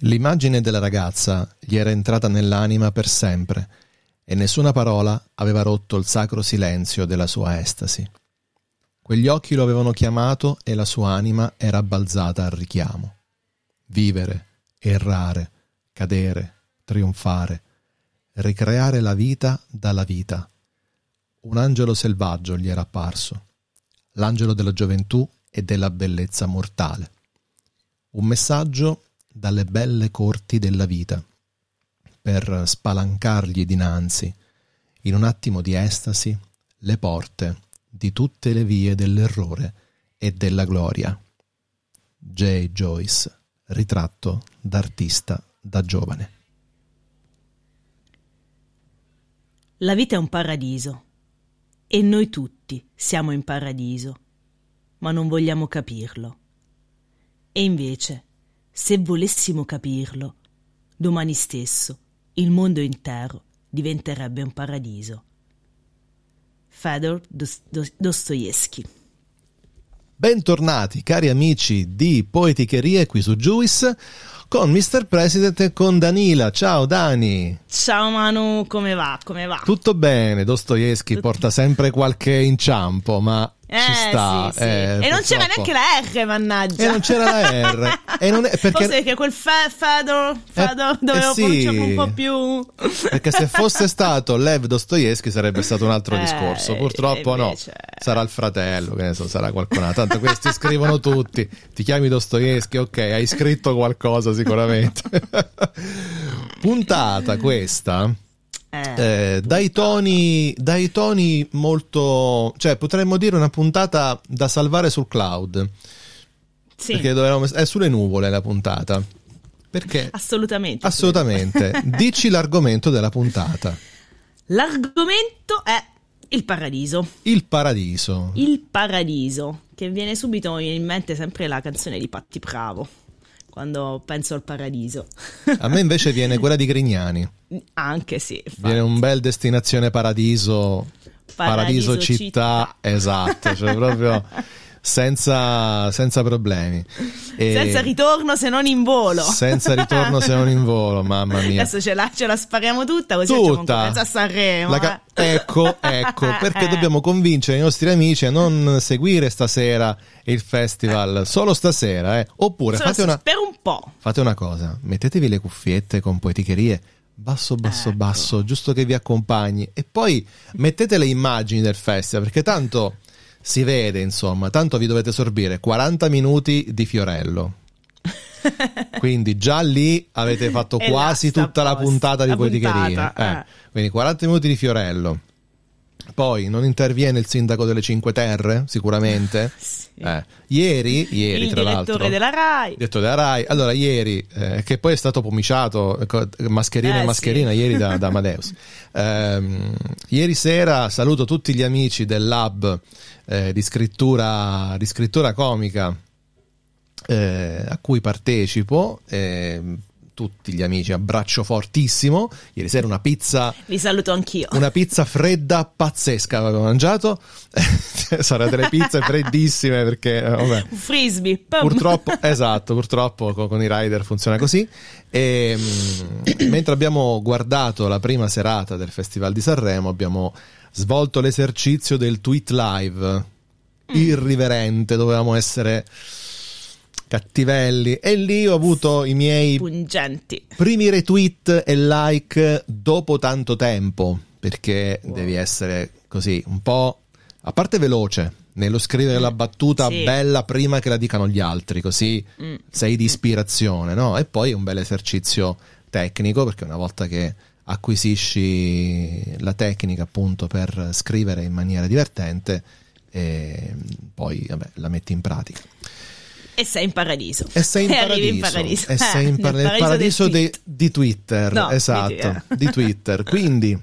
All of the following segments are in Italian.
L'immagine della ragazza gli era entrata nell'anima per sempre e nessuna parola aveva rotto il sacro silenzio della sua estasi. Quegli occhi lo avevano chiamato e la sua anima era balzata al richiamo. Vivere, errare, cadere, trionfare, ricreare la vita dalla vita. Un angelo selvaggio gli era apparso, l'angelo della gioventù e della bellezza mortale. Un messaggio dalle belle corti della vita, per spalancargli dinanzi, in un attimo di estasi, le porte di tutte le vie dell'errore e della gloria. J. Joyce, ritratto d'artista da giovane. La vita è un paradiso e noi tutti siamo in paradiso, ma non vogliamo capirlo. E invece se volessimo capirlo, domani stesso il mondo intero diventerebbe un paradiso. Fedor Dostoevsky Bentornati cari amici di Poeticherie qui su Juice con Mr. President e con Danila. Ciao Dani. Ciao Manu, come va? Come va? Tutto bene, Dostoevsky Tutto... porta sempre qualche inciampo, ma eh, ci sta. Sì, sì. Eh, e non c'era neanche la R, mannaggia. E non c'era la R. e non è, perché... Forse che quel fe- Fedor, Fedor eh, dovevo eh sì. un po' più... perché se fosse stato Lev Dostoevsky sarebbe stato un altro eh, discorso. Purtroppo invece... no. Sarà il fratello, che ne so, sarà qualcun altro. Tanto questi scrivono tutti. Ti chiami Dostoevsky, ok, hai scritto qualcosa sicuramente. Puntata questa eh, dai, toni, dai toni molto... cioè potremmo dire una puntata da salvare sul cloud. Sì. Perché dovevamo, è sulle nuvole la puntata. Perché? Assolutamente. Assolutamente. Dici l'argomento della puntata. L'argomento è il paradiso. Il paradiso. Il paradiso. Che viene subito in mente sempre la canzone di Patti Bravo quando penso al paradiso. A me invece viene quella di Grignani. Anche sì. Infatti. Viene un bel destinazione paradiso, paradiso, paradiso città, città, esatto, cioè proprio senza, senza problemi. E senza ritorno se non in volo. Senza ritorno se non in volo, mamma mia. Adesso ce la, ce la spariamo tutta così tutta. a Sanremo. Ca- eh. Ecco, ecco, perché dobbiamo convincere i nostri amici a non seguire stasera il festival, solo stasera, eh. Oppure Solo fate una... Per un po'. Fate una cosa, mettetevi le cuffiette con poeticherie basso basso ecco. basso giusto che vi accompagni e poi mettete le immagini del festival perché tanto si vede, insomma, tanto vi dovete sorbire 40 minuti di Fiorello. Quindi già lì avete fatto quasi tutta la puntata di poeticheria. Eh. Eh. Quindi 40 minuti di Fiorello. Poi non interviene il sindaco delle Cinque Terre, sicuramente. sì. eh. Ieri, ieri il tra l'altro, della Rai. Il direttore della Rai. Allora, ieri, eh, che poi è stato pomiciato, mascherina e eh, mascherina, sì. ieri da, da Amadeus. Ehm, ieri sera saluto tutti gli amici del lab eh, di, scrittura, di scrittura comica eh, a cui partecipo. Tutti gli amici, abbraccio fortissimo. Ieri sera una pizza. Vi saluto anch'io. Una pizza fredda pazzesca avevo mangiato. Saranno delle pizze freddissime perché. Eh, vabbè. Un frisbee. Purtroppo, esatto, purtroppo con, con, i rider funziona così. E, mh, mm, mentre abbiamo guardato la prima serata del Festival di Sanremo, abbiamo svolto l'esercizio del tweet live. Mm. Irriverente, dovevamo essere cattivelli e lì ho avuto i miei pungenti primi retweet e like dopo tanto tempo perché wow. devi essere così un po' a parte veloce nello scrivere mm. la battuta sì. bella prima che la dicano gli altri così mm. sei di ispirazione no? e poi un bel esercizio tecnico perché una volta che acquisisci la tecnica appunto per scrivere in maniera divertente e poi vabbè, la metti in pratica e sei in paradiso. E sei in paradiso. in paradiso. E sei in par- nel paradiso, paradiso di, di, Twitter. No, esatto, di, di Twitter. Quindi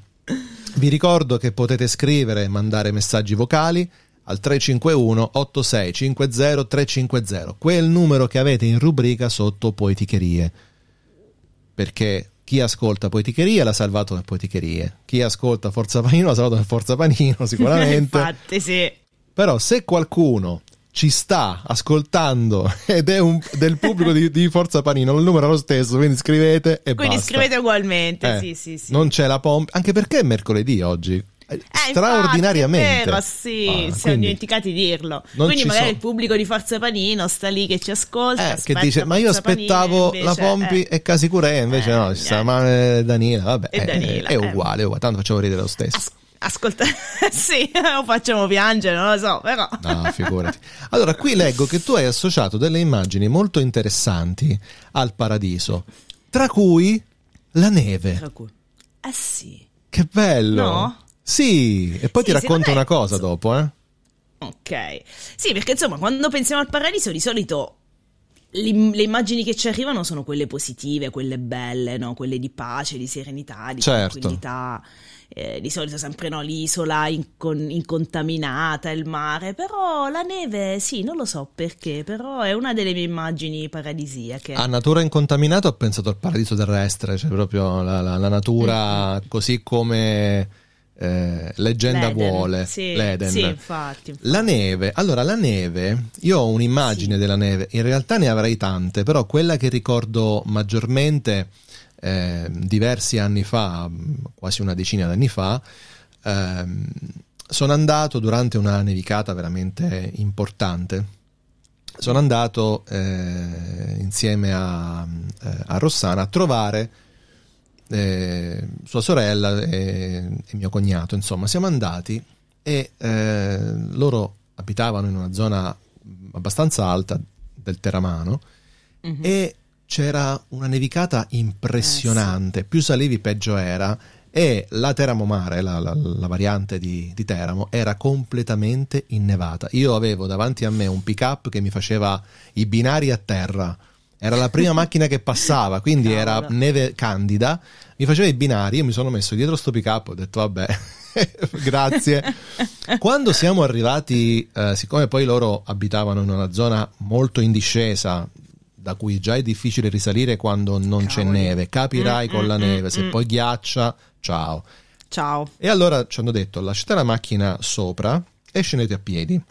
vi ricordo che potete scrivere e mandare messaggi vocali al 351 8650 350. Quel numero che avete in rubrica sotto poeticherie. Perché chi ascolta Poeticheria l'ha salvato nel Poeticherie, chi ascolta Forza Panino l'ha salvato nel Forza Panino sicuramente. Infatti sì. Però se qualcuno ci sta ascoltando ed è un, del pubblico di, di, Forza Panino, il numero è lo stesso, quindi scrivete e quindi basta. scrivete ugualmente, Eh, sì, sì, sì. Non c'è la pompa, anche perché è mercoledì oggi. Eh, Eh, straordinariamente. infatti, vero, sì, Ah, siamo quindi- dimenticati di dirlo. Quindi magari so- il pubblico di Forza Panino sta lì che ci ascolta. Eh, che dice, ma io Panino, aspettavo invece, la Pompi eh, e Casicurè, invece Eh, no, ci sta, niente. ma eh, Danila, vabbè, eh, Danila, è eh. uguale, è uguale, tanto facciamo ridere lo stesso. as- ascolta, sì, lo facciamo piangere, non lo so, però. No, figurati. Allora, qui leggo che tu hai associato delle immagini molto interessanti al paradiso, tra cui la neve. Tra cui- Eh sì. Che bello! No? Sì, e poi Sì, ti racconto una cosa dopo, eh? Ok. Sì, perché insomma, quando pensiamo al paradiso, di solito le immagini che ci arrivano sono quelle positive, quelle belle, no? Quelle di pace, di serenità, di Certo. tranquillità. Eh, di solito sempre no, l'isola incon- incontaminata, il mare, però la neve, sì, non lo so perché, però è una delle mie immagini paradisiache. A natura incontaminata ho pensato al paradiso terrestre, cioè proprio la, la- la natura così come eh, leggenda L'Eden, vuole, Sì, l'Eden. sì, infatti. infatti. La neve, allora la neve, io ho un'immagine Sì. della neve, in realtà ne avrei tante, però quella che ricordo maggiormente eh, diversi anni fa, quasi una decina d'anni fa, ehm, sono andato durante una nevicata veramente importante. Sono andato eh, insieme a, eh, a Rossana a trovare eh, sua sorella e, e mio cognato, insomma, siamo andati e eh, loro abitavano in una zona abbastanza alta del Teramano Mhm. e c'era una nevicata impressionante, più salivi peggio era e la Teramo Mare, la, la- la variante di, di Teramo, era completamente innevata. Io avevo davanti a me un pick-up che mi faceva i binari a terra. Era la prima macchina che passava, quindi era Cavolo. neve candida. Mi faceva i binari, io mi sono messo dietro sto pick-up, ho detto vabbè, grazie. Quando siamo arrivati, eh, siccome poi loro abitavano in una zona molto in discesa, da cui già è difficile risalire quando non c'è Cavoli. neve, capirai Mm, con la mm, neve, mm, se mm. poi ghiaccia, ciao. Ciao. E allora ci hanno detto lasciate la macchina sopra e scendete a piedi.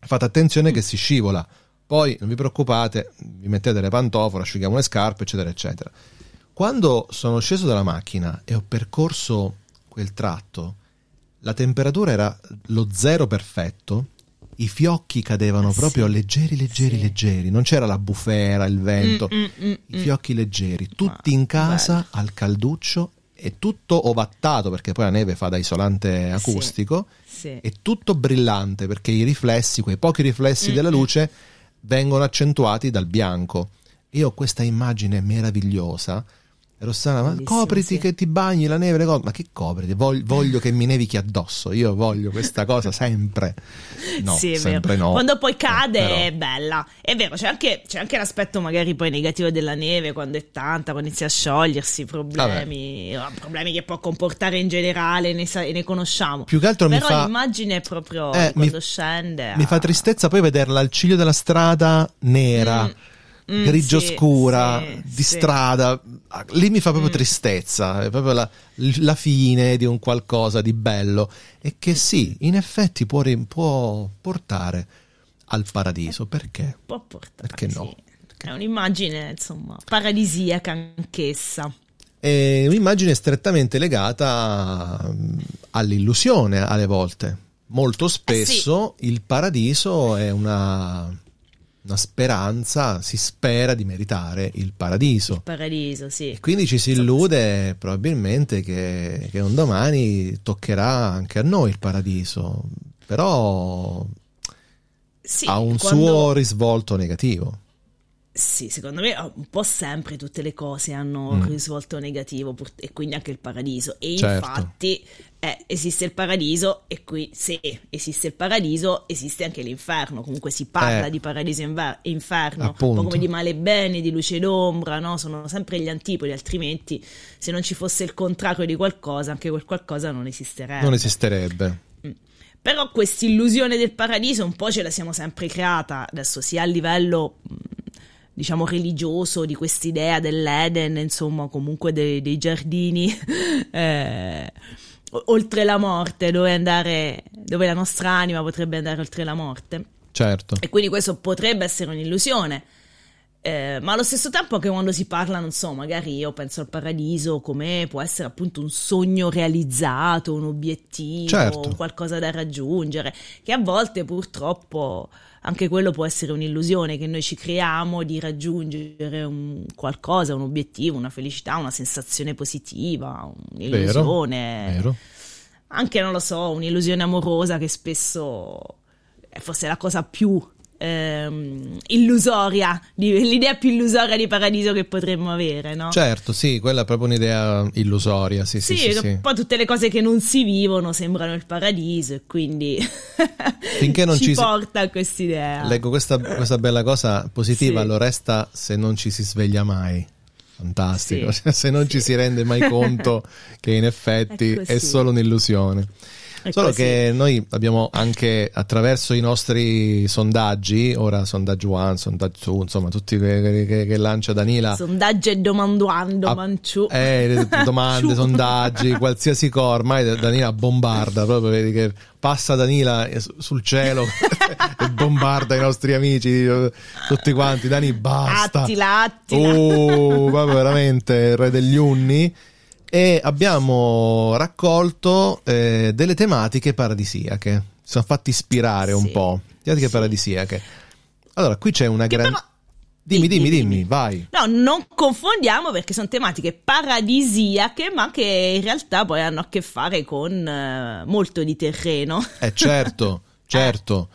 Fate attenzione che si scivola. Poi non vi preoccupate, vi mettete le pantofole, asciughiamo le scarpe, eccetera, eccetera. Quando sono sceso dalla macchina e ho percorso quel tratto, la temperatura era lo zero perfetto, i fiocchi cadevano Ah, sì. proprio leggeri, leggeri, Sì. leggeri. Non c'era la bufera, il vento, Mm, mm, mm, i mm. fiocchi leggeri, tutti in casa bello. al calduccio e tutto ovattato perché poi la neve fa da isolante acustico Sì. e tutto brillante perché i riflessi, quei pochi riflessi della luce vengono accentuati dal bianco. Io ho questa immagine meravigliosa. Rossana, ma Bellissimo, copriti sì. che ti bagni la neve, le cose. Ma che copriti? Voglio, voglio che mi nevichi addosso. Io voglio questa cosa sempre. No, Sì, sempre no. Quando poi cade Però- è bella. È vero, c'è anche, c'è anche l'aspetto magari poi negativo della neve quando è tanta, quando inizia a sciogliersi, problemi, eh, problemi che può comportare in generale, ne, sa- ne conosciamo. Più che altro mi Però fa- l'immagine è proprio Eh, quando mi- scende. Mi ah. fa tristezza poi vederla al ciglio della strada nera, Mm, mm, grigio sì, scura, sì, di sì. strada. Ah, Lì mi fa proprio Mm. tristezza, è proprio la, la fine di un qualcosa di bello e che sì, in effetti può, può portare al paradiso. Perché? Può portare, Perché no? sì. È un'immagine, insomma, paradisiaca anch'essa. È un'immagine strettamente legata mm, all'illusione alle volte. Molto spesso il paradiso è una, una speranza, si spera di meritare il paradiso. Paradiso, sì. E quindi ci si illude probabilmente che, che un domani toccherà anche a noi il paradiso, però Sì, ha un quando- suo risvolto negativo. Sì, secondo me un po' sempre tutte le cose hanno Mm. un risvolto negativo e quindi anche il paradiso. E Certo. infatti eh, esiste il paradiso e qui se esiste il paradiso esiste anche l'inferno. Comunque si parla Eh. di paradiso e inferno, un Appunto. po' come di male e bene, di luce ed ombra, no? Sono sempre gli antipodi, altrimenti se non ci fosse il contrario di qualcosa, anche quel qualcosa non esisterebbe. Non esisterebbe. Però questa illusione del paradiso un po' ce la siamo sempre creata, adesso sia a livello mh, diciamo religioso di quest'idea dell'Eden, insomma, comunque dei, dei giardini eh, oltre la morte, dove andare, dove la nostra anima potrebbe andare oltre la morte. Certo. E quindi questo potrebbe essere un'illusione. Eh, ma allo stesso tempo che quando si parla, non so, magari io penso al paradiso come può essere appunto un sogno realizzato, un obiettivo, Certo. qualcosa da raggiungere, che a volte purtroppo anche quello può essere un'illusione che noi ci creiamo di raggiungere un qualcosa, un obiettivo, una felicità, una sensazione positiva, un'illusione. Vero. Anche, non lo so, un'illusione amorosa che spesso è forse la cosa più ehm, illusoria, di- l'idea più illusoria di paradiso che potremmo avere, no? Certo, sì, quella è proprio un'idea illusoria, sì, sì, Sì, sì, sì. poi tutte le cose che non si vivono sembrano il paradiso e quindi Finché non ci, ci si- porta a quest'idea. Leggo questa, questa bella cosa positiva, lo resta se non ci si sveglia mai. Fantastico, se non ci si rende mai conto che in effetti È è, solo un'illusione. Solo così. che noi abbiamo anche attraverso i nostri sondaggi, ora sondaggio one, sondaggio two, insomma, tutti quelli che, che lancia Danila, Sondaggio e domanduando, Ah, manciù. eh, domande, sondaggi, qualsiasi cosa, ormai Danila bombarda, proprio vedi che passa Danila eh, su- sul cielo e bombarda i nostri amici, eh, tutti quanti, Dani basta. Attila, Attila. Oh, proprio veramente il re degli unni. E abbiamo raccolto eh, delle tematiche paradisiache. Ci siamo fatti ispirare un Sì, po'. Tematiche sì. paradisiache. Allora, qui c'è una grande. però- Dimmi, dimmi, Dimmi, dimmi, dimmi. vai. No, non confondiamo perché sono tematiche paradisiache, ma che in realtà poi hanno a che fare con eh, molto di terreno. Eh certo, certo.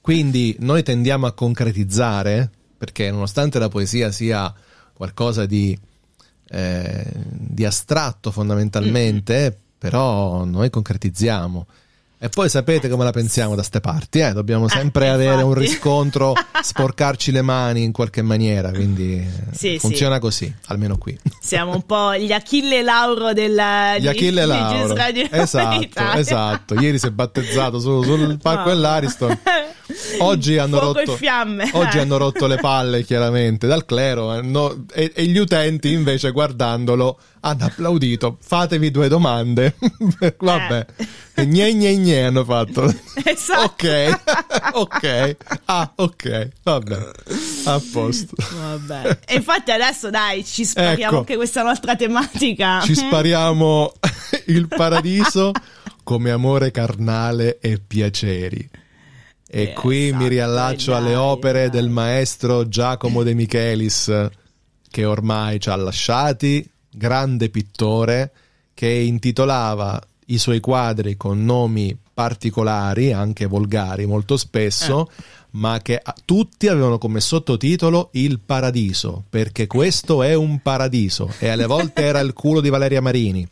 Quindi noi tendiamo a concretizzare, perché nonostante la poesia sia qualcosa di, eh, di astratto fondamentalmente, però noi concretizziamo. E poi sapete come la pensiamo da ste parti, eh? dobbiamo sempre Eh, avere un riscontro, sporcarci le mani in qualche maniera, quindi eh, Sì, funziona così, almeno qui. Siamo un po' gli Achille Lauro della Gli Achille di- di Lauro. Radio Esatto, esatto. Ieri si è battezzato su- sul palco Mamma. dell'Ariston. Oggi hanno, rotto, oggi hanno rotto le palle chiaramente dal clero eh, no, e, e gli utenti invece guardandolo hanno applaudito. Fatevi due domande. Vabbè. E Gne gne gne hanno fatto. Eh. Esatto. ok, ok. Ah, ok. Vabbè. A posto. Vabbè. E infatti adesso dai, ci spariamo Ecco. anche questa nostra tematica. Ci spariamo il paradiso come amore carnale e piaceri. E Eh, qui mi esatto, riallaccio dai, alle opere dai. del maestro Giacomo De Michelis, che ormai ci ha lasciati, grande pittore, che intitolava i suoi quadri con nomi particolari, anche volgari molto spesso, Eh. ma che a- tutti avevano come sottotitolo Il paradiso, perché questo è un paradiso. E alle volte era il culo di Valeria Marini,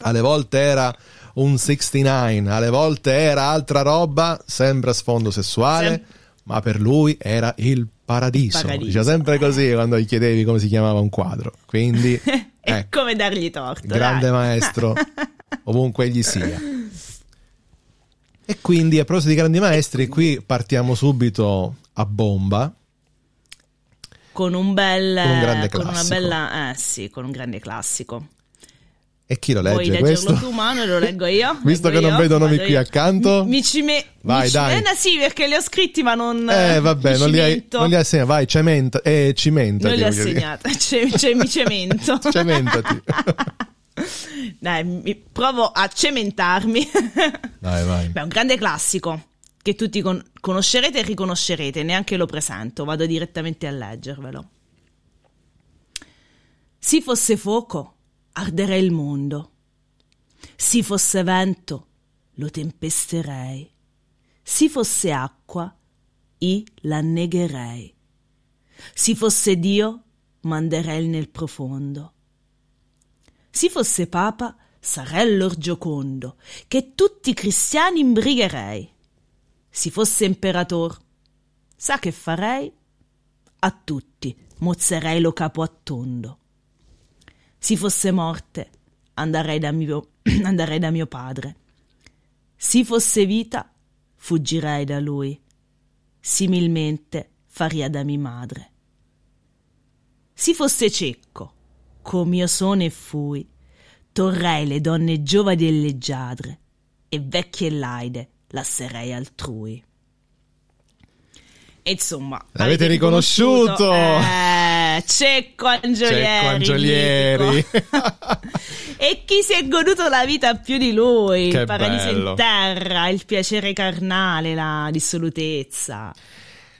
alle volte era un 69, alle volte era altra roba, sempre a sfondo sessuale, Sem- ma per lui era il paradiso. Paradiso. Diceva sempre così quando gli chiedevi come si chiamava un quadro. Quindi, e ecco, come dargli torto. grande dai. maestro, ovunque egli sia. E quindi a proposito di grandi maestri, qui partiamo subito a bomba. Con un bel Con un grande con una classico. bella eh sì, con un grande classico. E chi lo legge leggerlo questo? tu, mano, lo leggo io. Visto leggo che non io, vedo nomi qui io. accanto. Mi, mi ci me- Vai, mi dai. Eh, no, sì, perché li ho scritti, ma non. Eh, vabbè, non li, hai, non li hai segnati. Vai, cementa. Eh, cimenta. Non li ho segnati. Cioè, cioè, mi cemento. Cementati. Dai, provo a cementarmi. Dai, vai. Beh, un grande classico che tutti con- conoscerete e riconoscerete, neanche lo presento, vado direttamente a leggervelo. Si fosse fuoco, arderei il mondo. Si fosse vento, lo tempesterei. Si fosse acqua, i l'annegherei. Si fosse Dio, manderei nel profondo. Si fosse papa, sarei l'or giocondo, che tutti i cristiani imbrigherei. Si fosse imperator, sa che farei? A tutti mozzerei lo capo a tondo. Si fosse morte, andrei da mio, andrei da mio padre. Si fosse vita, fuggirei da lui. Similmente faria da mia madre. Si fosse cieco, come io sono e fui, torrei le donne giovani e leggiadre, e vecchie e laide lasserei altrui. Insomma, l'avete riconosciuto? Eh, Cecco Angiolieri. Cecco Angiolieri. e chi si è goduto la vita più di lui? Che il paradiso bello. in terra, il piacere carnale, la dissolutezza.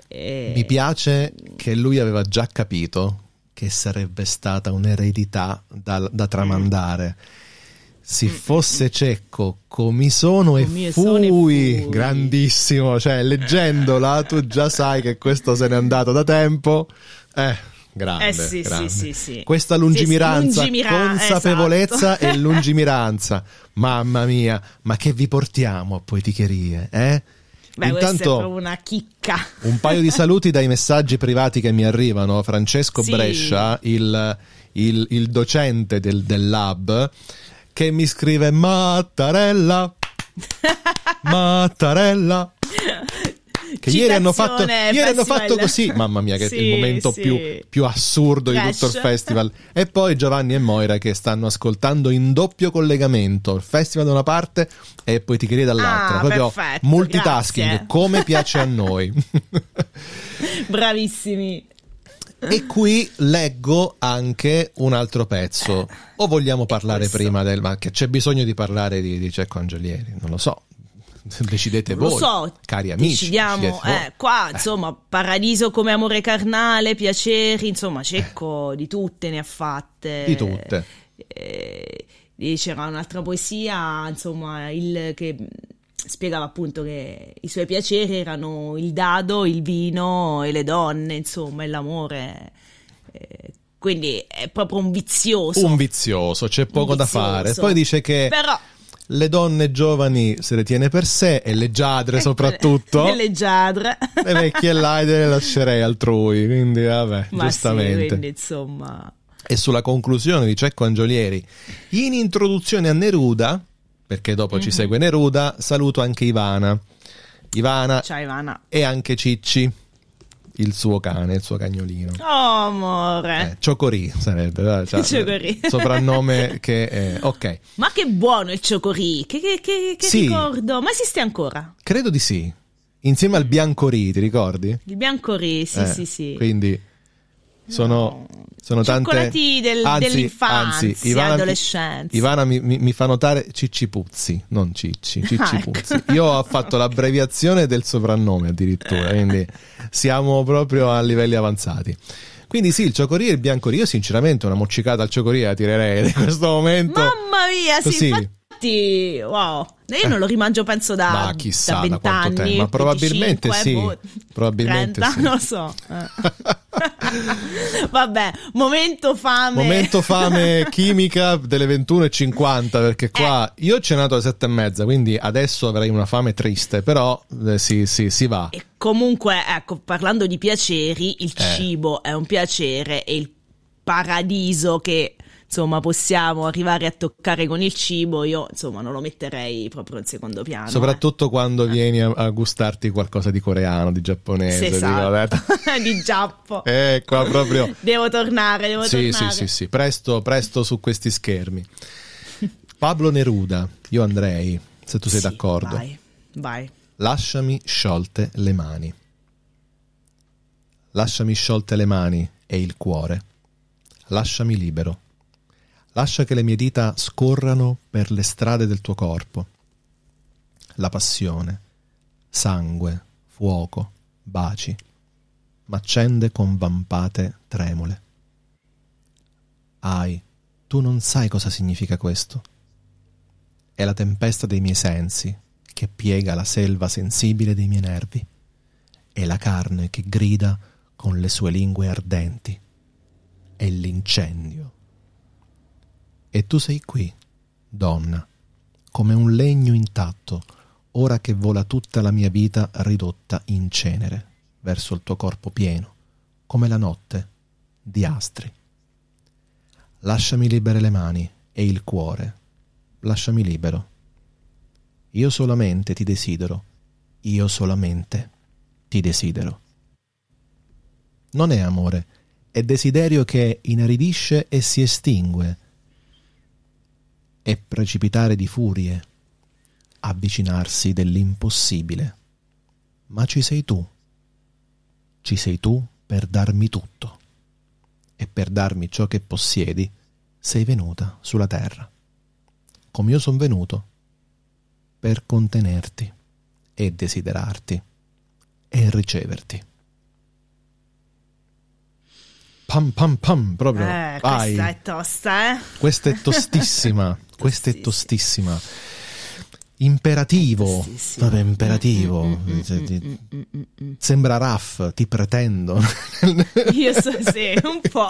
E... Mi piace che lui aveva già capito che sarebbe stata un'eredità da, da tramandare. Si fosse cecco come sono e fui, fui. grandissimo, cioè leggendola tu già sai che questo se n'è andato da tempo. Eh, grande, Eh sì, grande. sì, sì. Questa lungimiranza, lungimira- consapevolezza esatto. e lungimiranza. Mamma mia, ma che vi portiamo a poeticherie, eh? Beh, questa è Intanto proprio una chicca. un paio di saluti dai messaggi privati che mi arrivano. Francesco. Brescia, il, il- il docente del, del lab, che mi scrive Mattarella. Mattarella. Che ieri hanno fatto, ieri hanno fatto così, mamma mia, che è Sì, il momento sì. più, più assurdo di Trash. tutto il festival. E poi Giovanni e Moira che stanno ascoltando in doppio collegamento il festival da una parte e Poeticheria dall'altra. Ah, Proprio perfetto, multitasking, grazie. come piace a noi. Bravissimi. E qui leggo anche un altro pezzo. O vogliamo parlare prima del. Ma che c'è bisogno di parlare di, di Cecco Angelieri? Non lo so. Decidete voi, lo so, cari amici. decidiamo, eh, qua insomma, paradiso come amore carnale, piaceri, insomma, Cecco di tutte ne ha fatte. Di tutte. Eh, c'era un'altra poesia, insomma, il, che spiegava appunto che i suoi piaceri erano il dado, il vino e le donne, insomma, e l'amore. Eh, quindi è proprio un vizioso. Un vizioso, c'è poco da vizioso. fare. Poi dice che Però le donne giovani se le tiene per sé e le giadre soprattutto. e le giadre. le vecchie laide le lascerei altrui. Quindi, vabbè, Ma sì, giustamente. quindi insomma. e sulla conclusione di Cecco Angiolieri. In introduzione a Neruda, perché dopo Mhm. ci segue Neruda, saluto anche Ivana. Ivana Ciao Ivana. e anche Cicci, il suo cane, il suo cagnolino. Oh, amore. Eh, Ciocorì sarebbe, eh, cioè, Ciocorì. soprannome che è... Ok, Ma che buono il ciocorì, che, che, che, che Sì. ricordo. Ma esiste ancora? credo di sì. Insieme al Biancorì, ti ricordi? Il biancorì, sì, Eh, sì, sì. Quindi sono, sono tante... Cioccolati del- Anzi, dell'infanzia, anzi, Ivana, adolescenza. Ivana mi, mi- mi fa notare Cicci Puzzi, non Cicci, Cicci Ah, ecco. Puzzi. Io ho fatto l'abbreviazione del soprannome addirittura, quindi siamo proprio a livelli avanzati. Quindi sì, il ciocoria e il biancoria, io sinceramente una moccicata al ciocoria la tirerei in questo momento. Mamma mia, sì, Così. infatti, wow. Io non lo rimangio penso da, Ma chissà da da quanto 20 anni. tempo, ma probabilmente 25, sì, boh, probabilmente 30, sì. non lo so. Eh. Vabbè, momento fame. Momento fame chimica delle 21.50 perché qua Eh. io ho cenato alle 7 e mezza, quindi adesso avrei una fame triste, però eh, sì, sì, si va. E comunque, ecco, parlando di piaceri, il Eh. cibo è un piacere e il paradiso che insomma possiamo arrivare a toccare con il cibo, io insomma non lo metterei proprio in secondo piano. Soprattutto quando vieni a, a gustarti qualcosa di coreano, di eh. giapponese, Sì, dico, esatto. di Giappo. Eh, qua proprio. Devo tornare, devo Sì, sì, tornare. sì, sì, presto, presto su questi schermi. Pablo Neruda, io andrei, se tu sei Sì, d'accordo. Vai, vai. Lasciami sciolte le mani. Lasciami sciolte le mani e il cuore. Lasciami libero. Lascia che le mie dita scorrano per le strade del tuo corpo. La passione, sangue, fuoco, baci, m'accende con vampate tremule. Ai, tu non sai cosa significa questo. È la tempesta dei miei sensi che piega la selva sensibile dei miei nervi. È la carne che grida con le sue lingue ardenti. È l'incendio. E tu sei qui, donna, come un legno intatto, ora che vola tutta la mia vita ridotta in cenere, verso il tuo corpo pieno, come la notte, di astri. Lasciami libere le mani e il cuore, lasciami libero. Io solamente ti desidero, io solamente ti desidero. Non è amore, è desiderio che inaridisce e si estingue. È precipitare di furie, avvicinarsi dell'impossibile. Ma ci sei tu. ci sei tu per darmi tutto. E per darmi ciò che possiedi, sei venuta sulla terra. Come io sono venuto per contenerti e desiderarti e riceverti. Pam pam pam, proprio. Eh, Vai. questa è tosta, eh? Questa è tostissima. Questa è tostissima. Imperativo. Vabbè, imperativo. Mm, mm, mm, Cioè. Sembra raff, ti pretendo. Io so, sì, un po'.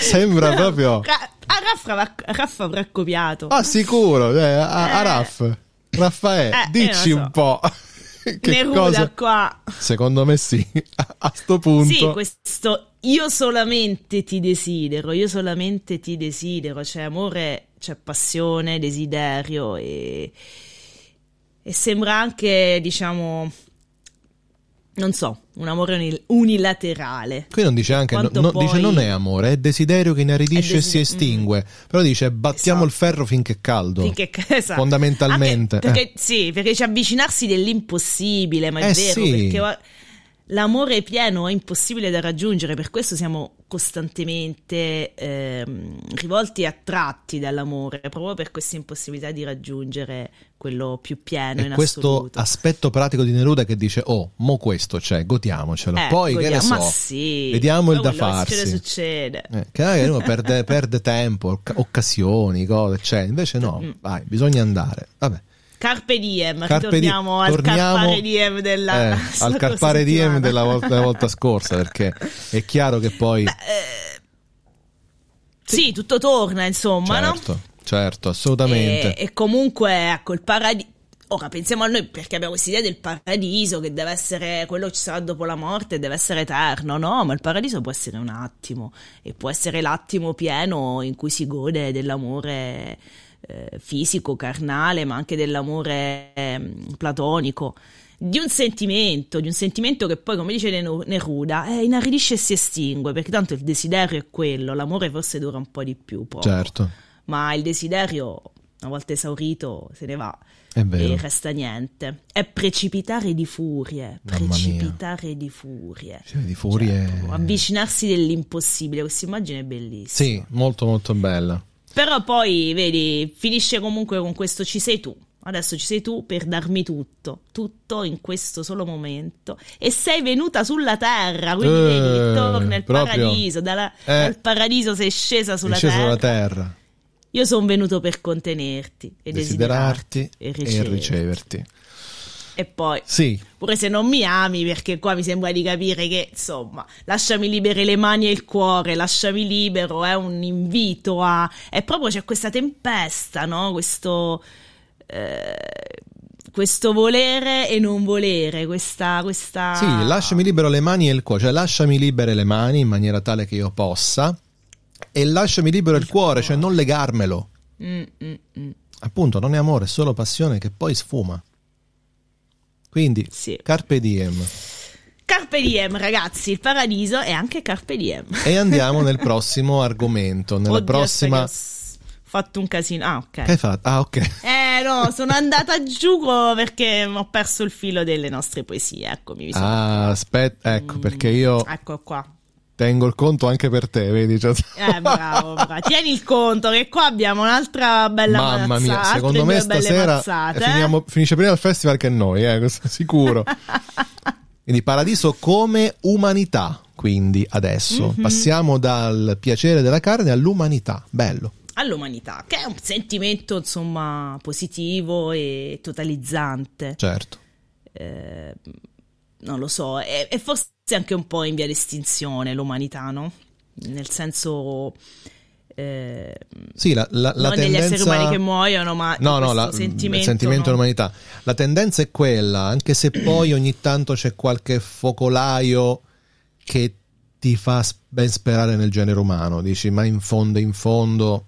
Sembra proprio. Ra- a Raffa, avrà- Raffa avrà copiato. Ah, sicuro. eh, a, a Eh. Raff. Raffaele, Eh, dici non un so. po'. che Neruda cosa? qua. Secondo me sì. A, a sto punto. Sì, questo io solamente ti desidero, io solamente ti desidero, c'è amore, c'è passione, desiderio e, e sembra anche, diciamo, non so, un amore unil- unilaterale. Qui non dice anche, no- poi- dice non è amore, è desiderio che inaridisce È e si desider- estingue. Però dice battiamo Esatto. il ferro finché è caldo. Finché- esatto. Fondamentalmente, Anche perché, Sì, perché c'è avvicinarsi dell'impossibile, ma è Eh, vero, sì. perché l'amore pieno è impossibile da raggiungere, per questo siamo costantemente ehm, rivolti e attratti dall'amore, proprio per questa impossibilità di raggiungere quello più pieno E in questo assoluto. aspetto pratico di Neruda che dice: Oh, mo questo c'è, godiamocelo. Eh, Poi che ne godiamo- so, sì, vediamo il da quello che farsi. Succede, succede. Eh, che magari uno perde, perde tempo, oc- occasioni, cose, cioè, invece no, Mm. vai, bisogna andare. Vabbè. Carpe diem, Carpe di- ritorniamo al torniamo, carpare diem della eh, al carpare diem della volta, della volta scorsa, perché è chiaro che poi. Eh, sì, tutto torna, insomma, no? certo, certo, assolutamente. E, e comunque, ecco, il paradiso. Ora pensiamo a noi perché abbiamo questa idea del paradiso che deve essere quello che ci sarà dopo la morte, deve essere eterno, no? Ma il paradiso può essere un attimo e può essere l'attimo pieno in cui si gode dell'amore eh, fisico, carnale, ma anche dell'amore ehm, platonico. Di un sentimento, di un sentimento che poi, come dice Neruda, eh, inaridisce e si estingue, perché tanto il desiderio è quello, l'amore forse dura un po' di più, poco certo, ma il desiderio, una volta esaurito, se ne va e resta niente. È precipitare di furie, precipitare di furie. Di furie. Proprio avvicinarsi dell'impossibile, questa immagine è bellissima. Sì, molto molto bella. Però poi, vedi, finisce comunque con questo ci sei tu. Adesso ci sei tu per darmi tutto, tutto in questo solo momento. E sei venuta sulla terra, quindi Eh, vedi, torna il proprio. paradiso, dalla- Eh. dal paradiso sei scesa sulla sceso terra. sulla terra. Io sono venuto per contenerti e Desiderarti desiderarti e e riceverti. E poi, Sì, pure se non mi ami, perché qua mi sembra di capire che, insomma, lasciami libere le mani e il cuore, lasciami libero, è un invito a... E proprio c'è questa tempesta, no? Questo... eh, questo volere e non volere, questa... questa... Sì, lasciami libero le mani e il cuore, cioè lasciami libere le mani in maniera tale che io possa e lasciami libero il, cuore, cioè non legarmelo. Mm, mm, mm. Appunto, non è amore, è solo passione che poi sfuma. Quindi, Sì. carpe diem. Carpe diem, ragazzi, il paradiso è anche carpe diem. E andiamo nel prossimo argomento, nella Oddio, prossima... fatto un casino. Ah, ok. Che hai fatto? Ah, ok. Eh no, sono andata giù perché ho perso il filo delle nostre poesie. Eccomi, mi sono... Ah, aspetta, ecco, perché io Ecco qua. Tengo il conto anche per te, vedi? Cioè- Eh, bravo, bravo. Tieni il conto che qua abbiamo un'altra bella Mamma mia, secondo me stasera mazzate, eh? finiamo- finisce prima il festival che noi, eh, sicuro. quindi paradiso come umanità, quindi adesso Mhm. passiamo dal piacere della carne all'umanità, bello. All'umanità, che è un sentimento, insomma, positivo e totalizzante. Certo. Eh, non lo so, è, è forse anche un po' in via d'estinzione l'umanità, no? Nel senso... eh, Sì, la, la, la non degli tendenza... esseri umani che muoiono, ma di No, no, la- sentimento, il sentimento no? dell'umanità. La tendenza è quella, anche se poi ogni tanto c'è qualche focolaio che ti fa ben sperare nel genere umano. Dici, ma in fondo, in fondo,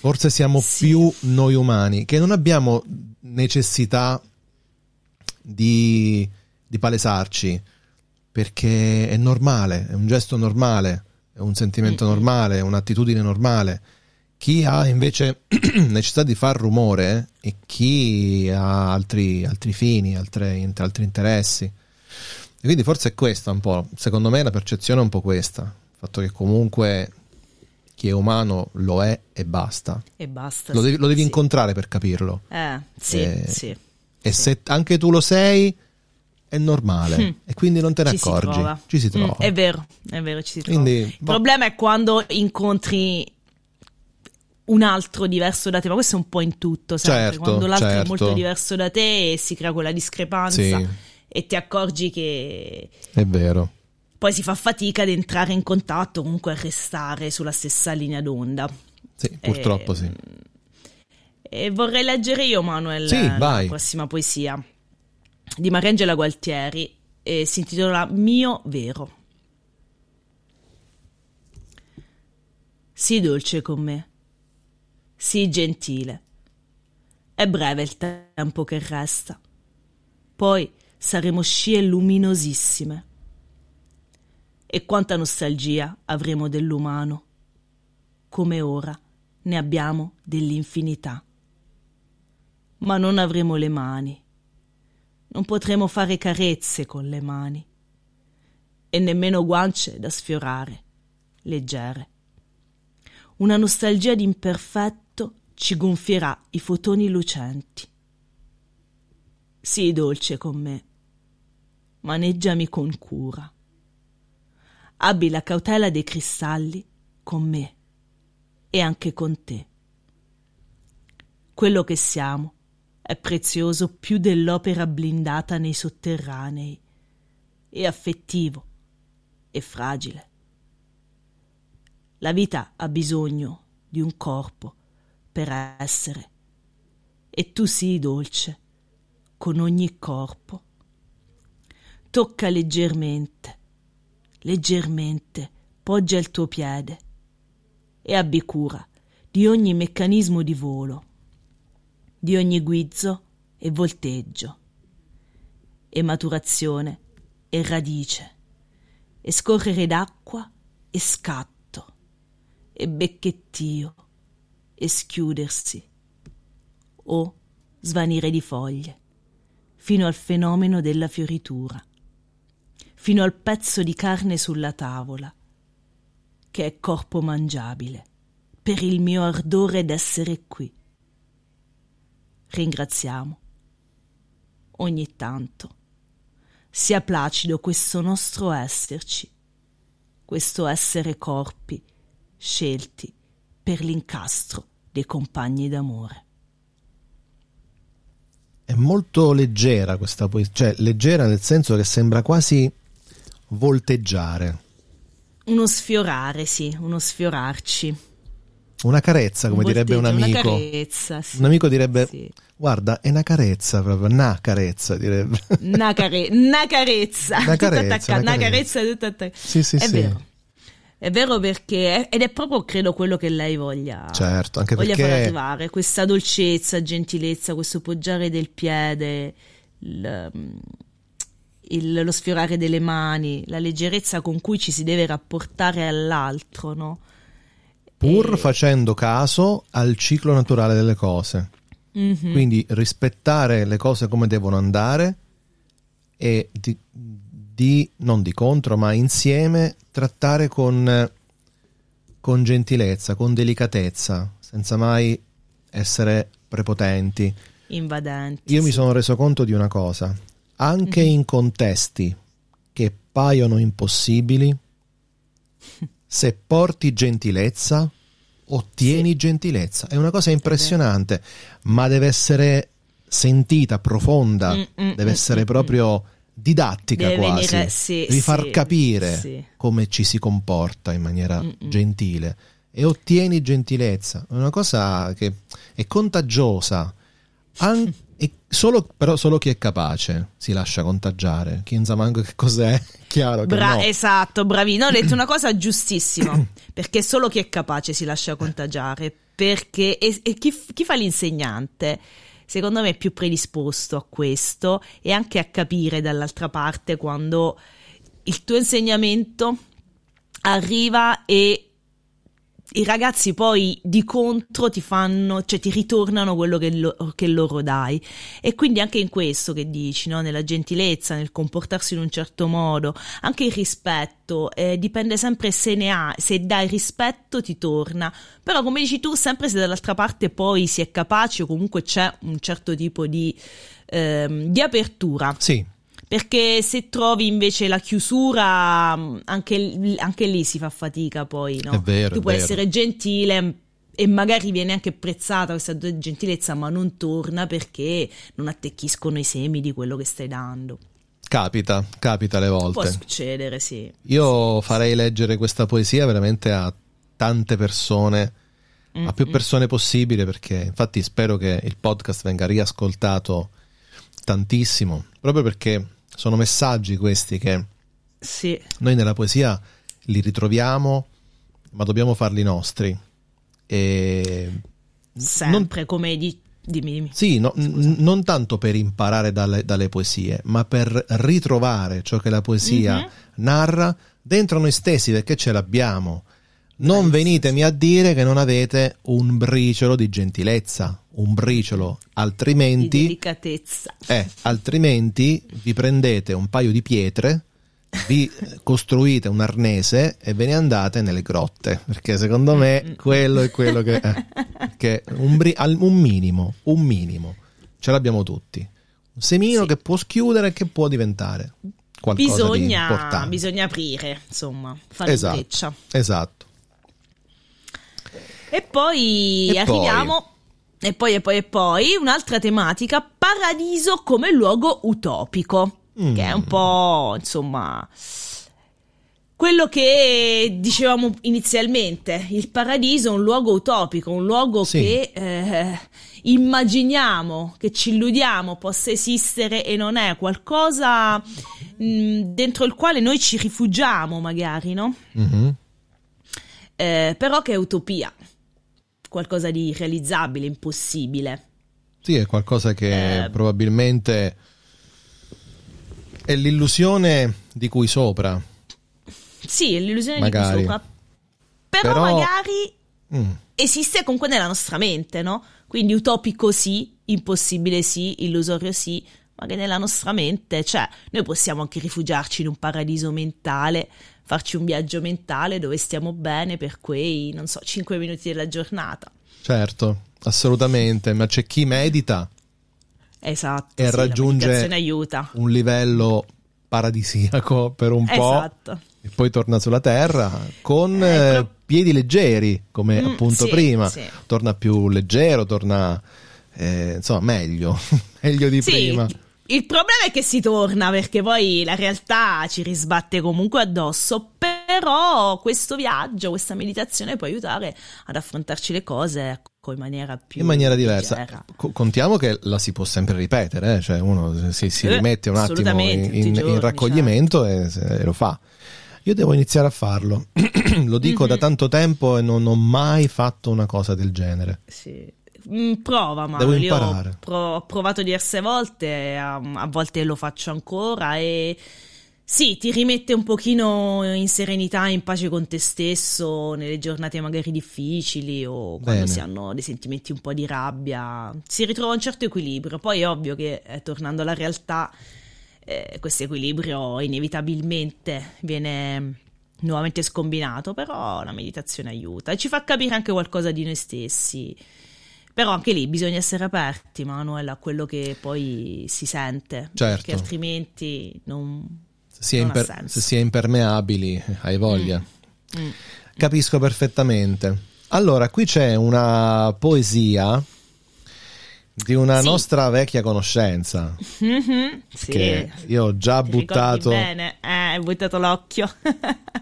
forse siamo Sì. più noi umani, che non abbiamo necessità di, di palesarci, perché è normale, è un gesto normale, è un sentimento normale, è un'attitudine normale. Chi ha invece necessità di far rumore e chi ha altri, altri fini, altre- altri interessi, E quindi forse è questa un po', secondo me la percezione è un po' questa, il fatto che comunque chi è umano lo è e basta. E basta. Lo devi, lo devi sì. incontrare per capirlo. Eh, sì, Eh, sì. E se anche tu lo sei, è normale. Mm. E quindi non te ne Ci si accorgi. trova. Ci si Mm, trova. è vero, è vero, ci si trova. Quindi, Il boh. problema è quando incontri un altro diverso da te, ma questo è un po' in tutto, sempre. Certo, quando l'altro è certo. molto diverso da te e si crea quella discrepanza Sì, e ti accorgi che è vero. poi si fa fatica ad entrare in contatto, comunque a restare sulla stessa linea d'onda. Sì, purtroppo Eh, sì. E vorrei leggere io, Manuel, Sì, la vai. prossima poesia di Mariangela Gualtieri e si intitola Mio vero. Sii dolce con me, sii gentile. È breve il tempo che resta. Poi saremo scie luminosissime. E quanta nostalgia avremo dell'umano, come ora ne abbiamo dell'infinità. Ma non avremo le mani, non potremo fare carezze con le mani, e nemmeno guance da sfiorare, leggere. Una nostalgia d'imperfetto ci gonfierà i fotoni lucenti. Sii dolce con me, maneggiami con cura. Abbi la cautela dei cristalli con me e anche con te. Quello che siamo è prezioso più dell'opera blindata nei sotterranei, e affettivo e fragile. La vita ha bisogno di un corpo per essere, e tu sii dolce con ogni corpo. Tocca leggermente, leggermente, poggia il tuo piede e abbi cura di ogni meccanismo di volo, di ogni guizzo e volteggio, e maturazione e radice, e scorrere d'acqua e scatto, e becchettio e schiudersi, o svanire di foglie, fino al fenomeno della fioritura, fino al pezzo di carne sulla tavola, che è corpo mangiabile, per il mio ardore d'essere qui. Ringraziamo. Ogni tanto sia placido questo nostro esserci, questo essere corpi scelti per l'incastro dei compagni d'amore. È molto leggera questa poesia, cioè leggera nel senso che sembra quasi volteggiare. Uno sfiorare, sì, uno sfiorarci. Una carezza, come Un direbbe un amico. Una carezza, sì. Un amico direbbe, Sì. guarda, è una carezza proprio, una carezza direbbe. Una, care- una carezza, Una carezza, una carezza. tutto attaccato. Sì, sì, è sì. vero. È vero perché, ed è proprio credo quello che lei voglia, Certo, anche voglia far perché arrivare, questa dolcezza, gentilezza, questo poggiare del piede, il- il- lo sfiorare delle mani, la leggerezza con cui ci si deve rapportare all'altro, no? Pur E- facendo caso al ciclo naturale delle cose. Mhm. Quindi rispettare le cose come devono andare e di, di- non di contro, ma insieme trattare con, con gentilezza, con delicatezza, senza mai essere prepotenti. invadenti. Io mi sì. sono reso conto di una cosa, anche in contesti che paiono impossibili, se porti gentilezza, ottieni gentilezza. È una cosa impressionante, ma deve essere sentita, profonda, Mm, mm, deve mm, essere mm, proprio didattica Deve quasi. venire- sì, Devi far sì, capire sì. come ci si comporta in maniera Mm, mm. gentile e ottieni gentilezza. È una cosa che è contagiosa. An- e solo, però solo chi è capace si lascia contagiare. Chi non sa manco che cos'è, chiaro che Bra- no. Esatto, bravino. Ho detto una cosa giustissima, perché solo chi è capace si lascia contagiare, perché e, e chi, chi fa l'insegnante, secondo me è più predisposto a questo e anche a capire dall'altra parte quando il tuo insegnamento arriva e i ragazzi poi di contro ti fanno, cioè ti ritornano quello che, lo, che, loro dai. E quindi anche in questo che dici, no? nella gentilezza, nel comportarsi in un certo modo, anche il rispetto, eh, dipende sempre se ne ha, se dai rispetto ti torna. Però come dici tu, sempre se dall'altra parte poi si è capaci o comunque c'è un certo tipo di, ehm, di apertura. Sì perché se trovi invece la chiusura, anche, anche lì si fa fatica poi, no? È vero, tu puoi vero. essere gentile e magari viene anche apprezzata questa gentilezza, ma non torna perché non attecchiscono i semi di quello che stai dando. Capita, capita le volte. Può succedere, sì. Io farei leggere questa poesia veramente a tante persone, mm-hmm. a più mm. persone possibile, perché infatti spero che il podcast venga riascoltato tantissimo, proprio perché sono messaggi questi che sì. noi nella poesia li ritroviamo, ma dobbiamo farli nostri. E Sempre non... come di... Dimmi, dimmi. Sì, no, n- non tanto per imparare dalle, dalle, poesie, ma per ritrovare ciò che la poesia mm-hmm. narra dentro noi stessi, perché ce l'abbiamo. Non eh, venitemi a dire che non avete un briciolo di gentilezza, un briciolo, altrimenti... Di delicatezza. Eh, altrimenti vi prendete un paio di pietre, vi costruite un arnese e ve ne andate nelle grotte, perché secondo me quello è quello che... Eh, che un, bri- un minimo, un minimo, ce l'abbiamo tutti. Un semino sì. che può schiudere e che può diventare qualcosa bisogna, di importante. Bisogna aprire, insomma, fare esatto, breccia. Esatto. E poi e arriviamo... Poi? E poi, e poi, e poi, un'altra tematica, paradiso come luogo utopico, mm. che è un po', insomma, quello che dicevamo inizialmente, il paradiso è un luogo utopico, un luogo sì. che eh, immaginiamo, che ci illudiamo possa esistere e non è qualcosa mh, mm, dentro il quale noi ci rifugiamo magari, no? Mm-hmm. Eh, però che è utopia qualcosa di irrealizzabile, impossibile. Sì, è qualcosa che eh, probabilmente è l'illusione di cui sopra. Sì, è l'illusione magari. di cui sopra. Però, Però... magari mm. esiste comunque nella nostra mente, no? Quindi utopico sì, impossibile sì, illusorio sì, ma che nella nostra mente, cioè, noi possiamo anche rifugiarci in un paradiso mentale farci un viaggio mentale dove stiamo bene per quei, non so, 5 minuti della giornata. Certo, assolutamente, ma c'è chi medita esatto, e sì, raggiunge un livello paradisiaco per un esatto. po' e poi torna sulla terra con eh, pro... piedi leggeri, come mm, appunto sì, prima, sì. torna più leggero, torna eh, insomma meglio, meglio di prima. Il problema è che si torna perché poi la realtà ci risbatte comunque addosso, però questo viaggio, questa meditazione può aiutare ad affrontarci le cose in maniera più in maniera diversa. C- contiamo che la si può sempre ripetere, eh? cioè uno si, si eh, rimette un attimo in, in, giorni, in raccoglimento certo. e, e, lo fa. Io devo iniziare a farlo, lo dico mm-hmm. da tanto tempo e non ho mai fatto una cosa del genere. Sì. Mm, prova, ma Devo imparare. Ho, pro- ho provato diverse volte, a, a volte lo faccio ancora e sì, ti rimette un pochino in serenità, in pace con te stesso nelle giornate magari difficili o quando Bene. si hanno dei sentimenti un po' di rabbia. Si ritrova un certo equilibrio. Poi è ovvio che eh, tornando alla realtà, eh, questo equilibrio inevitabilmente viene nuovamente scombinato, però la meditazione aiuta e ci fa capire anche qualcosa di noi stessi. Però anche lì bisogna essere aperti, Manuel, a quello che poi si sente. Certo. Perché altrimenti non, se si, non imper- se si è impermeabili, hai voglia. Mm. Mm. Capisco perfettamente. Allora, qui c'è una poesia di una sì. nostra vecchia conoscenza mm-hmm, sì. che io ho già Ti buttato bene eh, hai buttato l'occhio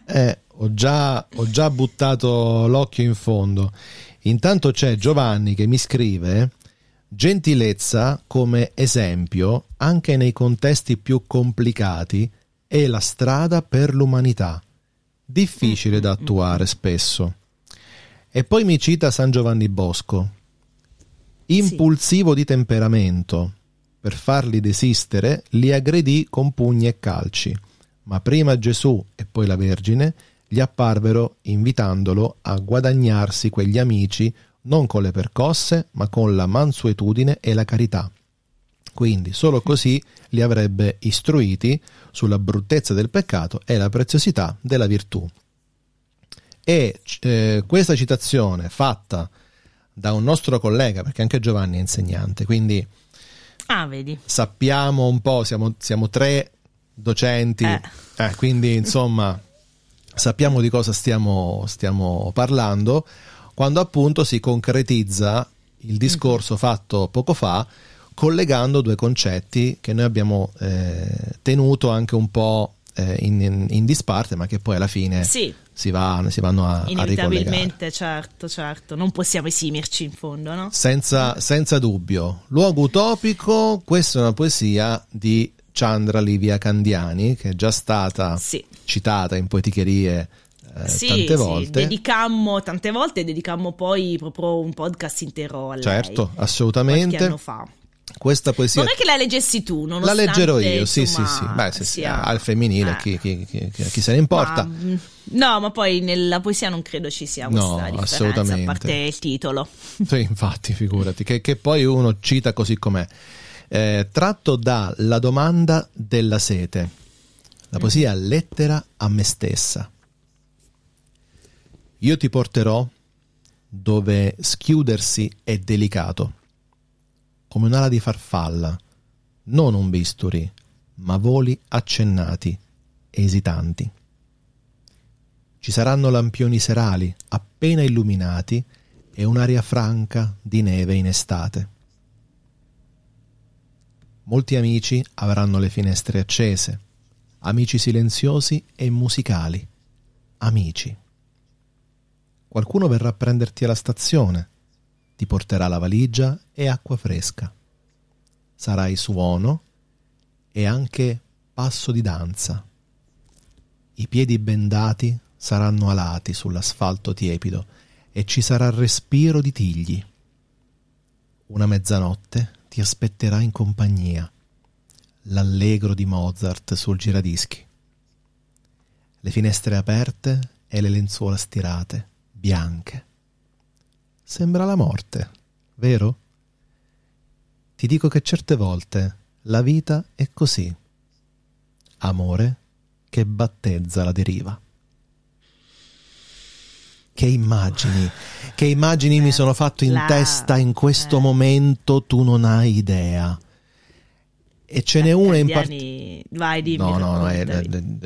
eh, ho, già, ho già buttato l'occhio in fondo Intanto c'è Giovanni che mi scrive gentilezza come esempio anche nei contesti più complicati è la strada per l'umanità, difficile da attuare spesso. E poi mi cita San Giovanni Bosco, impulsivo di temperamento, per farli desistere li aggredì con pugni e calci, ma prima Gesù e poi la Vergine gli apparvero invitandolo a guadagnarsi quegli amici non con le percosse, ma con la mansuetudine e la carità. Quindi solo così li avrebbe istruiti sulla bruttezza del peccato e la preziosità della virtù. E eh, questa citazione fatta da un nostro collega, perché anche Giovanni è insegnante, quindi ah, vedi. sappiamo un po', siamo, siamo tre docenti, eh. Eh, quindi insomma sappiamo di cosa stiamo, stiamo parlando, quando appunto si concretizza il discorso mm-hmm. fatto poco fa collegando due concetti che noi abbiamo eh, tenuto anche un po' eh, in, in, in, disparte, ma che poi alla fine sì. si, va, si, vanno a, Inevitabilmente, a certo, certo, non possiamo esimerci in fondo, no? Senza, senza dubbio. Luogo utopico, questa è una poesia di Chandra Livia Candiani, che è già stata sì. citata in poeticherie eh, sì, tante volte. Sì, dedicammo tante volte, dedicammo poi proprio un podcast intero a lei. Certo, assolutamente. Qualche anno fa. Questa poesia. Vorrei che la leggessi tu, La leggerò io, sì, sì, sì. Beh, se sia al femminile, eh. chi, chi, chi, chi, se ne importa. Ma, mm, no, ma poi nella poesia non credo ci sia questa no, differenza, assolutamente. a parte il titolo. Sì, infatti, figurati, che, che poi uno cita così com'è. Eh, tratto da La domanda della sete, la poesia mm. Lettera a me stessa. Io ti porterò dove schiudersi è delicato come un'ala di farfalla, non un bisturi, ma voli accennati, esitanti. Ci saranno lampioni serali appena illuminati e un'aria franca di neve in estate. Molti amici avranno le finestre accese, amici silenziosi e musicali, amici. Qualcuno verrà a prenderti alla stazione, ti porterà la valigia e acqua fresca. Sarai suono e anche passo di danza. I piedi bendati saranno alati sull'asfalto tiepido e ci sarà respiro di tigli. Una mezzanotte ti aspetterà in compagnia, l'allegro di Mozart sul giradischi. Le finestre aperte e le lenzuola stirate, bianche sembra la morte, vero? Ti dico che certe volte la vita è così. Amore che battezza la deriva. Che immagini, che immagini eh, mi sono fatto in la, testa in questo eh. momento, tu non hai idea. E ce n'è una in particolare. Vai, dimmi. No, no, no, è,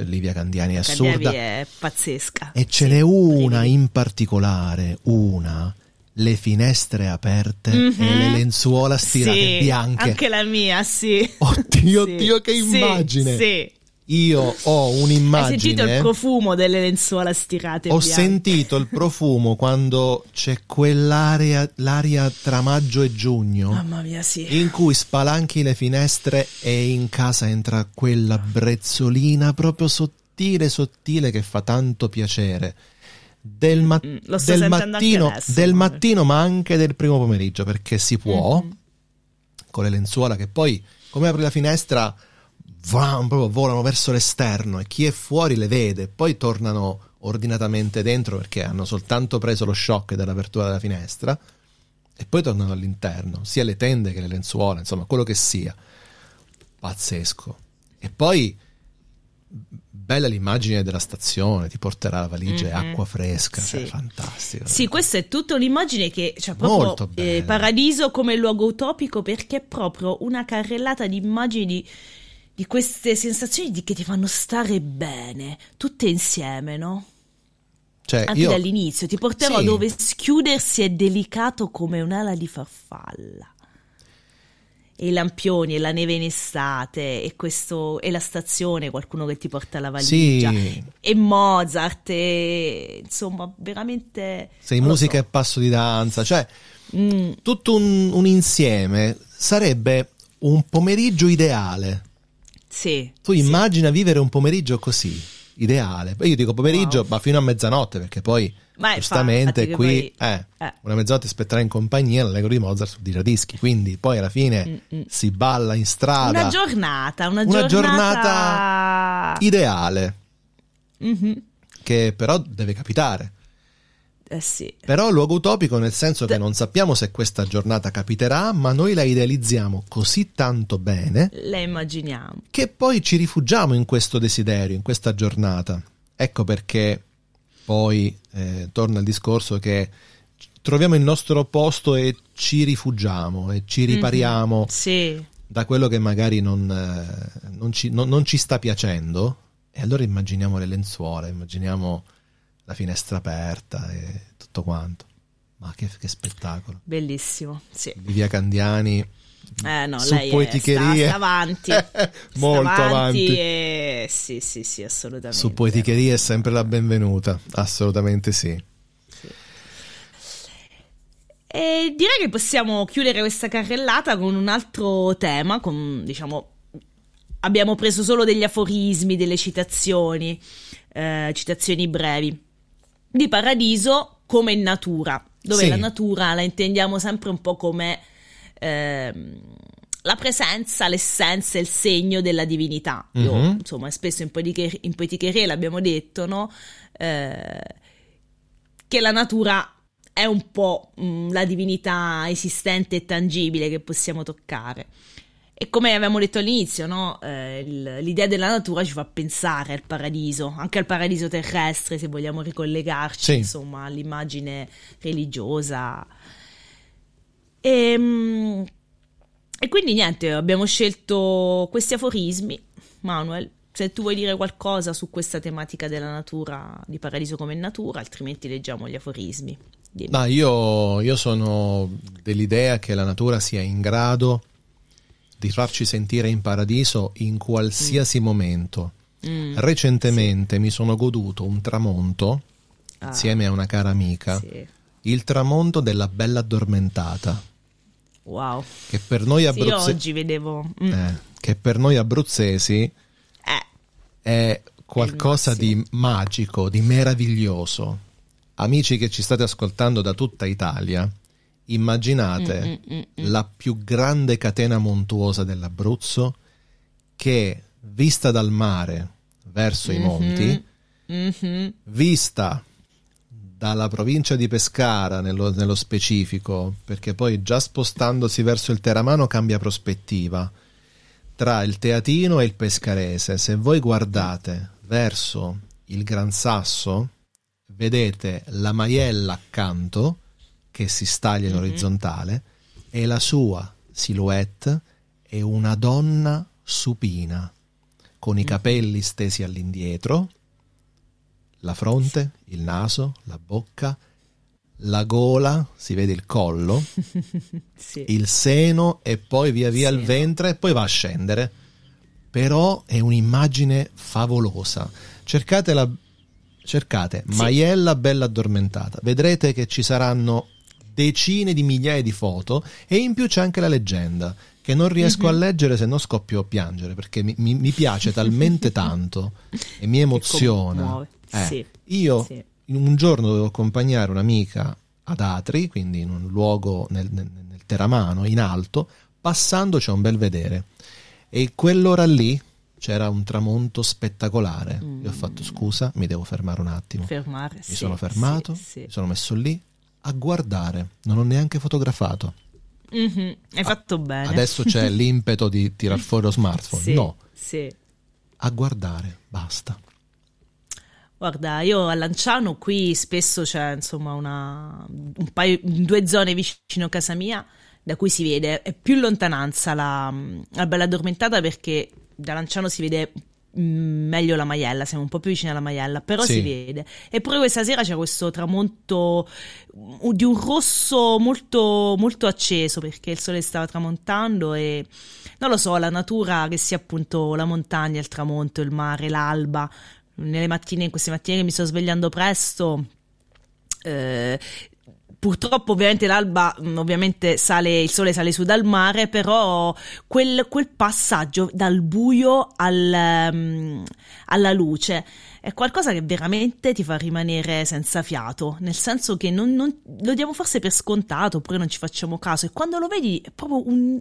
Livia Candiani è assurda. Candiani è pazzesca. E ce sì, n'è una in particolare, una le finestre aperte mm-hmm. e le mhm. lenzuola stirate sì, bianche. Anche la mia, sì. Oddio, sì. oddio, che immagine! Sì, Io ho un'immagine. Hai sentito il profumo delle lenzuola stirate Ho bianche. sentito il profumo quando c'è quell'area, l'aria tra maggio e giugno. Mamma mia, sì. In cui spalanchi le finestre e in casa entra quella brezzolina proprio sottile, sottile che fa tanto piacere del, ma- mm, del mattino, adesso, del mattino, ma anche del primo pomeriggio, perché si può, mm-hmm. con le lenzuola che poi, come apri la finestra, vam, proprio volano verso l'esterno e chi è fuori le vede, poi tornano ordinatamente dentro perché hanno soltanto preso lo shock dell'apertura della finestra e poi tornano all'interno, sia le tende che le lenzuola, insomma, quello che sia. Pazzesco. E poi bella l'immagine della stazione, ti porterà la valigia mm-hmm. e acqua fresca, sì. cioè, fantastico. Sì, questa è tutta un'immagine che cioè, proprio eh, paradiso come luogo utopico perché è proprio una carrellata di immagini di, queste sensazioni di, che ti fanno stare bene, tutte insieme, no? Cioè, Anche io... dall'inizio ti porterò sì. dove schiudersi è delicato come un'ala di farfalla i lampioni e la neve in estate e, questo, e la stazione, qualcuno che ti porta la valigia sì. e Mozart e insomma veramente... Sei musica so. e passo di danza, cioè mm. tutto un, un insieme sarebbe un pomeriggio ideale. Sì. Tu sì. immagina vivere un pomeriggio così, ideale. Io dico pomeriggio, wow. ma fino a mezzanotte perché poi ma Giustamente qui poi, eh, eh. una mezzanotte aspetterà in compagnia l'allegro di Mozart su giradischi, quindi poi alla fine Mm-mm. si balla in strada. Una giornata, una, una giornata... giornata... ideale. Mm-hmm. che però deve capitare. Eh sì. Però luogo utopico nel senso che non sappiamo se questa giornata capiterà, ma noi la idealizziamo così tanto bene La immaginiamo. che poi ci rifugiamo in questo desiderio, in questa giornata. Ecco perché poi eh, torna il discorso che troviamo il nostro posto e ci rifugiamo e ci ripariamo Sì. da quello che magari non, eh, non ci, non- non ci sta piacendo. E allora immaginiamo le lenzuola, immaginiamo la finestra aperta e tutto quanto. Ma che, che spettacolo. Bellissimo. Sì. Livia Candiani Eh no, su lei poeticherie. sta, sta avanti. Sta Molto avanti. e- Sì, sì, sì, assolutamente. Su poeticherie è sempre la benvenuta, assolutamente sì. E direi che possiamo chiudere questa carrellata con un altro tema, con, diciamo, abbiamo preso solo degli aforismi, delle citazioni, eh, citazioni brevi, di Paradiso come in natura, dove Sì. la natura la intendiamo sempre un po' come ehm, la presenza, l'essenza, il segno della divinità. Io, Mhm. insomma, spesso in, poetiche- in poeticheria l'abbiamo detto, no? Eh, che la natura è un po' mh, la divinità esistente e tangibile che possiamo toccare. E come avevamo detto all'inizio, no? Eh, l'idea della natura ci fa pensare al paradiso, anche al paradiso terrestre, se vogliamo ricollegarci, Sì. insomma, all'immagine religiosa. E, mh, e quindi niente, abbiamo scelto questi aforismi. Manuel, se tu vuoi dire qualcosa su questa tematica della natura, di paradiso come natura, altrimenti leggiamo gli aforismi. Dimmi. Ma io, io sono dell'idea che la natura sia in grado di farci sentire in paradiso in qualsiasi momento. Mm, Recentemente mi sono goduto un tramonto ah, insieme a una cara amica, sì. il tramonto della bella addormentata, Wow. che per noi Sì, abruzzesi, oggi vedevo. mm, eh, che per noi abruzzesi eh, è qualcosa di magico, di meraviglioso. Amici che ci state ascoltando da tutta Italia, immaginate Mm, mm, mm, mm. la più grande catena montuosa dell'Abruzzo che, vista dal mare verso i monti, Mhm. vista dalla provincia di Pescara nello, nello specifico, perché poi già spostandosi verso il Teramano cambia prospettiva, tra il Teatino e il Pescarese, se voi guardate verso il Gran Sasso, vedete la Maiella accanto che si staglia in Mhm. orizzontale e la sua silhouette è una donna supina, con i capelli stesi all'indietro, la fronte, il naso, la bocca, la gola, si vede il collo, sì. il seno e poi via via il Seno. ventre e poi va a scendere. Però è un'immagine favolosa. Cercate la cercate Sì. Maiella bella addormentata. Vedrete che ci saranno decine di migliaia di foto e in più c'è anche la leggenda che non riesco Mhm. a leggere se no scoppio a piangere perché mi, mi- mi piace talmente tanto e mi emoziona. Eh, Sì. Io Sì. un giorno dovevo accompagnare un'amica ad Atri, quindi in un luogo nel, nel- nel Teramano, in alto, passando c'è un bel vedere. E quell'ora lì c'era un tramonto spettacolare. Io ho fatto scusa, mi devo fermare un attimo. Fermare. Mi sì, sono fermato, sì, sì. mi sono messo lì a guardare. Non ho neanche fotografato. Mhm, Hai fatto bene. Adesso c'è l'impeto di tirar fuori lo smartphone. Sì, No, Sì. a guardare, basta. Guarda, io a Lanciano qui spesso c'è insomma una, un paio, due zone vicino a casa mia da cui si vede, è più in lontananza la, la Bella Addormentata perché da Lanciano si vede meglio la Maiella, siamo un po' più vicini alla Maiella, però Sì. si vede. Eppure questa sera c'è questo tramonto mm, di un rosso molto, molto acceso perché il sole stava tramontando e non lo so, la natura che sia appunto la montagna, il tramonto, il mare, l'alba, nelle mattine, in queste mattine che mi sto svegliando presto, eh, purtroppo ovviamente l'alba, mh, ovviamente sale, il sole sale su dal mare, però quel, quel passaggio dal buio al, mm, alla luce è qualcosa che veramente ti fa rimanere senza fiato, nel senso che non, non- lo diamo forse per scontato, oppure non ci facciamo caso, e quando lo vedi è proprio un,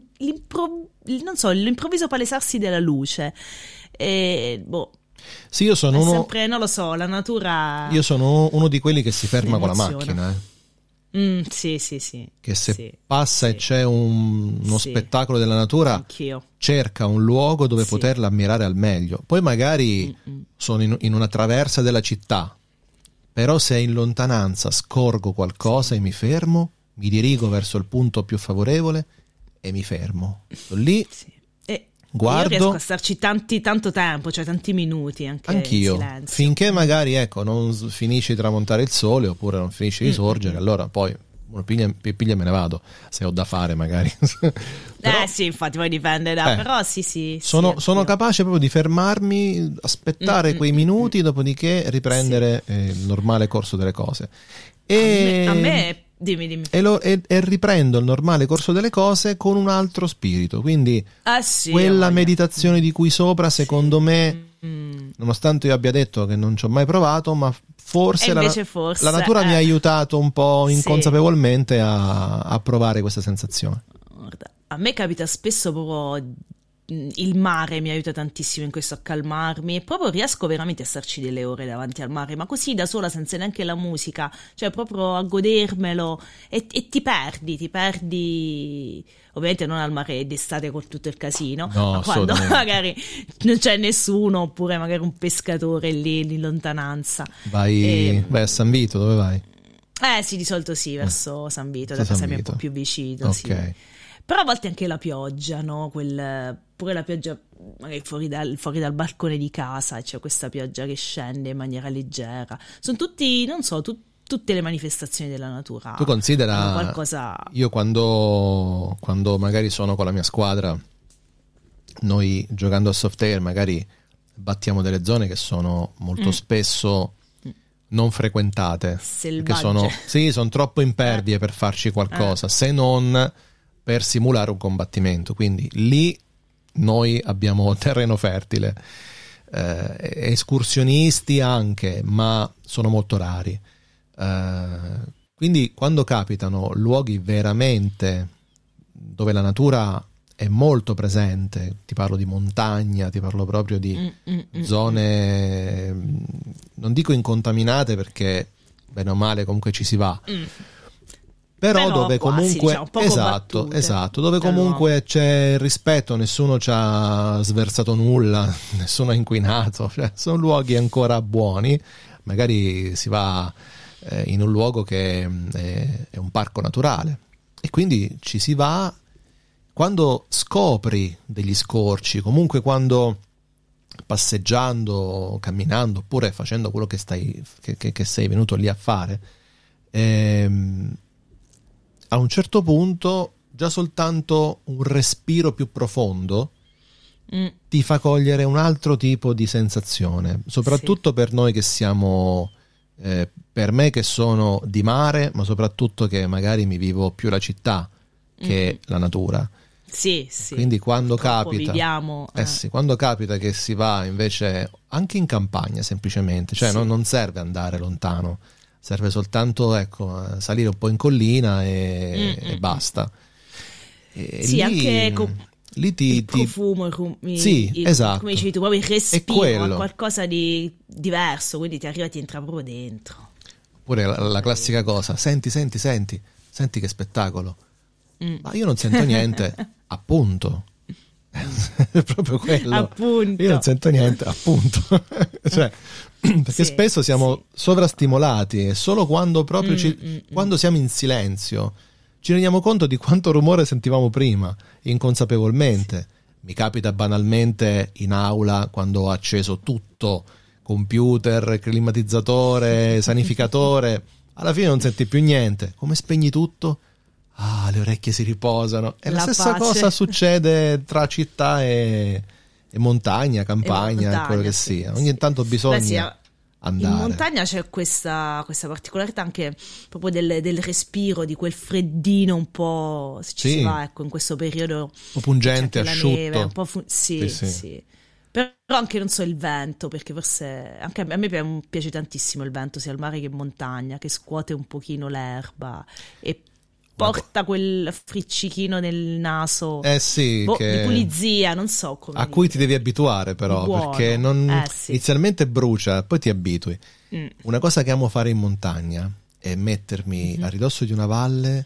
so, l'improvviso palesarsi della luce. E, boh, Sì, io sono uno. sempre, non lo so, la natura... Io sono uno di quelli che si ferma con la macchina. eh. Mm, sì, sì, sì. Che se Sì, passa e sì. c'è un- uno Sì. spettacolo della natura, Anch'io. cerca un luogo dove poterla ammirare al meglio. Poi magari Mm-mm. sono in, in una traversa della città, però se in lontananza scorgo qualcosa e mi fermo, mi dirigo verso il punto più favorevole e mi fermo. Sto lì. E Guardo- Io riesco a starci tanti, tanto tempo, cioè tanti minuti anche anch'io, finché magari ecco, non finisce di tramontare il sole oppure non finisce di sorgere, allora poi piglia, piglia me ne vado, se ho da fare magari. Però eh sì, infatti poi dipende da... Eh, però sì, sì. sì, sono, anch'io. sono capace proprio di fermarmi, aspettare Mm, quei minuti, dopodiché riprendere eh, il normale corso delle cose. E, A me, a me- dimmi, dimmi. e lo- e- e riprendo il normale corso delle cose con un altro spirito. Quindi Ah sì. quella voglia. meditazione di cui sopra, secondo me, Mm. nonostante io abbia detto che non ci ho mai provato, ma forse, la, forse, la natura mi ha eh. aiutato un po' Sì. inconsapevolmente a, a provare questa sensazione. Guarda, a me capita spesso proprio il mare mi aiuta tantissimo in questo a calmarmi e proprio riesco veramente a starci delle ore davanti al mare, ma così da sola senza neanche la musica, cioè proprio a godermelo e, e ti perdi, ti perdi ovviamente non al mare d'estate con tutto il casino, No, ma quando magari non c'è nessuno oppure magari un pescatore lì in lontananza. Vai, E- vai a San Vito, dove vai? Eh sì, di solito sì, verso San Vito, da Verso casa San mia è un Vito. po' più vicino, Ok. sì. Però a volte anche la pioggia, no? Quel, pure la pioggia magari fuori dal, fuori dal balcone di casa, c'è questa pioggia che scende in maniera leggera. Sono tutti, non so, tu- tutte le manifestazioni della natura. Tu considera, qualcosa... io quando, quando magari sono con la mia squadra, noi giocando a soft air magari battiamo delle zone che sono molto Mm. spesso non frequentate, Selvagge. sono, sì, sono troppo impervie per farci qualcosa, se non per simulare un combattimento. Quindi lì noi abbiamo terreno fertile. Eh, escursionisti anche, ma sono molto rari. Eh, quindi quando capitano luoghi veramente dove la natura è molto presente, ti parlo di montagna, ti parlo proprio di Mm, mm, mm, zone, non dico incontaminate perché bene o male comunque ci va, mm. Però, Però dove quasi, comunque diciamo, esatto, battute. esatto, dove comunque c'è rispetto, nessuno ci ha sversato nulla, nessuno ha inquinato, cioè, sono luoghi ancora buoni, magari si va eh, in un luogo che mh, è, è un parco naturale. E quindi ci si va. Quando scopri degli scorci, comunque quando passeggiando, camminando oppure facendo quello che, stai, che, che- che sei venuto lì a fare, ehm, a un certo punto già soltanto un respiro più profondo Mm, ti fa cogliere un altro tipo di sensazione, soprattutto per noi che siamo, eh, per me che sono di mare, ma soprattutto che magari mi vivo più la città che la natura. Sì, sì. Quindi quando Purtroppo capita, Viviamo... eh sì, quando capita che si va invece anche in campagna semplicemente, cioè Sì. non, non serve andare lontano, serve soltanto ecco, salire un po' in collina e, e basta. E Sì, lì, anche co- lì ti, il ti- profumo, il- Sì, il- esatto. come dicevi tu, proprio il respiro, qualcosa di diverso, quindi ti arriva e ti entra proprio dentro. Oppure la, la classica cosa, senti, senti, senti, senti che spettacolo. Mm. Ma io non sento niente, appunto. è proprio quello. Appunto. Io non sento niente, appunto. cioè, perché Sì, spesso siamo sovrastimolati e solo quando proprio Mm, ci- mm, mm. quando siamo in silenzio ci rendiamo conto di quanto rumore sentivamo prima, inconsapevolmente. Mi capita banalmente in aula quando ho acceso tutto, computer, climatizzatore, sanificatore, alla fine non senti più niente. Come spegni tutto? Ah, le orecchie si riposano. E la, La stessa pace. cosa succede tra città e montagna, campagna, montagna, quello che sì, sia. sì. Ogni tanto bisogna Beh, sì, andare. In montagna c'è questa, questa particolarità anche proprio del, del respiro, di quel freddino un po', se ci Sì. si va, ecco, in questo periodo un po' pungente, asciutto. neve, un po' fu- sì, Sì, sì. Però anche, non so, il vento, perché forse anche a me, piace tantissimo il vento, sia al mare che in montagna, che scuote un pochino l'erba e porta quel friccichino nel naso. Eh sì, boh, che- di pulizia, non so come. a cui ti devi abituare però, Buono. perché non- Eh, sì. inizialmente brucia, poi ti abitui. Mm. Una cosa che amo fare in montagna è mettermi Mhm. a ridosso di una valle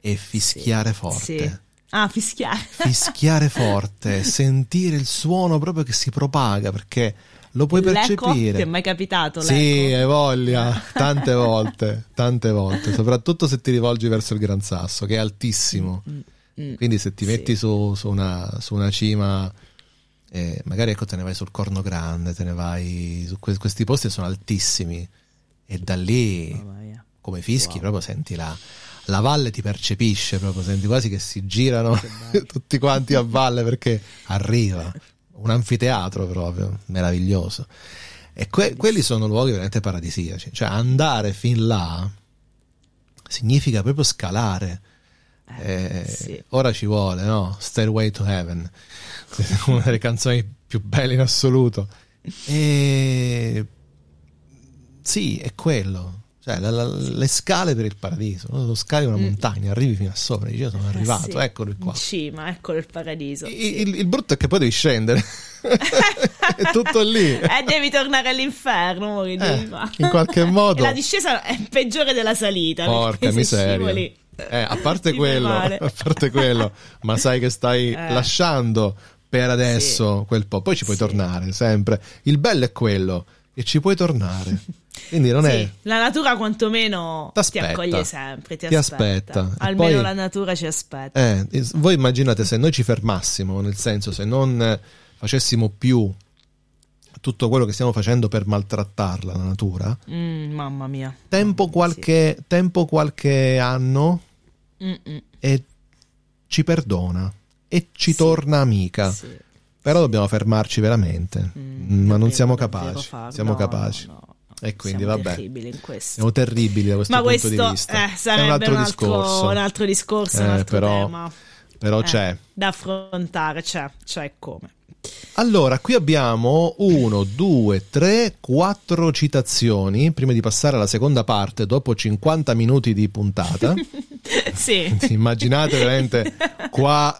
e fischiare forte. Sì. Ah, fischiare. Fischiare forte, sentire il suono proprio che si propaga perché lo puoi percepire. Ti è mai capitato? Sì, hai voglia, tante volte, tante volte, soprattutto se ti rivolgi verso il Gran Sasso, che è altissimo. Mm, Quindi se ti sì. metti su, su una, su una cima, eh, magari ecco te ne vai sul Corno Grande, te ne vai su que- questi posti sono altissimi e da lì, mia. come fischi, Wow. proprio senti la, la valle ti percepisce, proprio senti quasi che si girano tutti quanti a valle perché arriva. Un anfiteatro proprio, meraviglioso. E que- quelli sono luoghi veramente paradisiaci. Cioè andare fin là significa proprio scalare. Eh, Eh, sì. Ora ci vuole, no? Stairway to Heaven, una delle canzoni più belle in assoluto. E sì, è quello. Cioè, la- la- le scale per il paradiso. no? Lo scali una Mm. montagna, arrivi fino a sopra, dici io sono arrivato, Eh, sì. eccolo qua. In cima, eccolo il paradiso. I- sì. Il, il brutto è che poi devi scendere. è tutto lì. E devi tornare all'inferno, Eh, in qualche modo. E la discesa è peggiore della salita. Porca miseria. Eh, a parte quello, a parte quello, ma sai che stai Eh. lasciando per adesso quel po', poi ci puoi Sì. tornare sempre. Il bello è quello che ci puoi tornare. Quindi non Sì, è la natura quantomeno ti accoglie sempre, ti, Ti aspetta. aspetta. Almeno poi- la natura ci aspetta. eh, voi immaginate se noi ci fermassimo, nel senso se non facessimo più tutto quello che stiamo facendo per maltrattarla la natura, Mm, mamma mia. tempo qualche, tempo qualche anno Mm-mm. e ci perdona e ci Sì. torna amica. Sì. Però dobbiamo fermarci veramente, Mm, ma non siamo capaci. Siamo No, capaci. no, no. E quindi Siamo vabbè, terribili in questo. siamo terribili da questo Ma punto questo di vista. eh, sarebbe È un altro, discorso. un altro discorso, un Eh, altro però- tema. Però Eh, c'è. Da affrontare, c'è, c'è come. Allora, qui abbiamo uno, due, tre, quattro citazioni. Prima di passare alla seconda parte, dopo 50 minuti di puntata. sì. Immaginate veramente qua.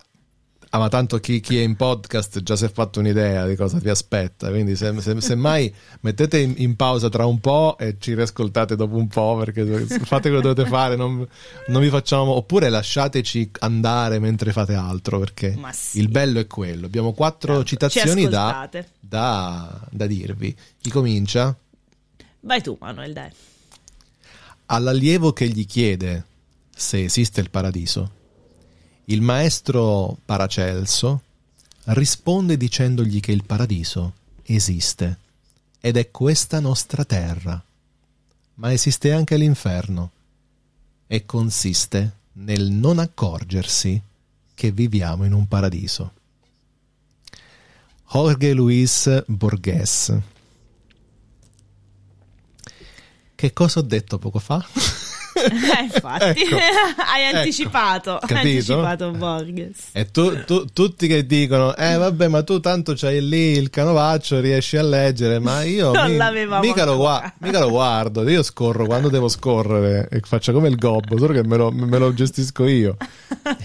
Ah, ma tanto chi, chi è in podcast già si è fatto un'idea di cosa vi aspetta. Quindi, se, se- semmai mettete in, in pausa tra un po' e ci riascoltate dopo un po', perché fate quello che dovete fare. Non, non vi facciamo. Oppure lasciateci andare mentre fate altro, perché sì. il bello è quello. Abbiamo quattro Tanto, citazioni ci da, da, da dirvi. Chi comincia? Vai tu, Manuel, dai. All'allievo che gli chiede se esiste il paradiso, il maestro Paracelso risponde dicendogli che il paradiso esiste ed è questa nostra terra, ma esiste anche l'inferno e consiste nel non accorgersi che viviamo in un paradiso. Jorge Luis Borges. Che cosa ho detto poco fa? Eh, infatti, Ecco, hai ecco, anticipato, hai capito? anticipato Borges. E tu, tu- tutti che dicono, eh vabbè, ma tu tanto c'hai lì il canovaccio, riesci a leggere, ma io Non mi- l'avevamo mica, lo gua- ancora. mica lo guardo, io scorro quando devo scorrere e faccio come il gobbo, solo che me lo, me lo gestisco io.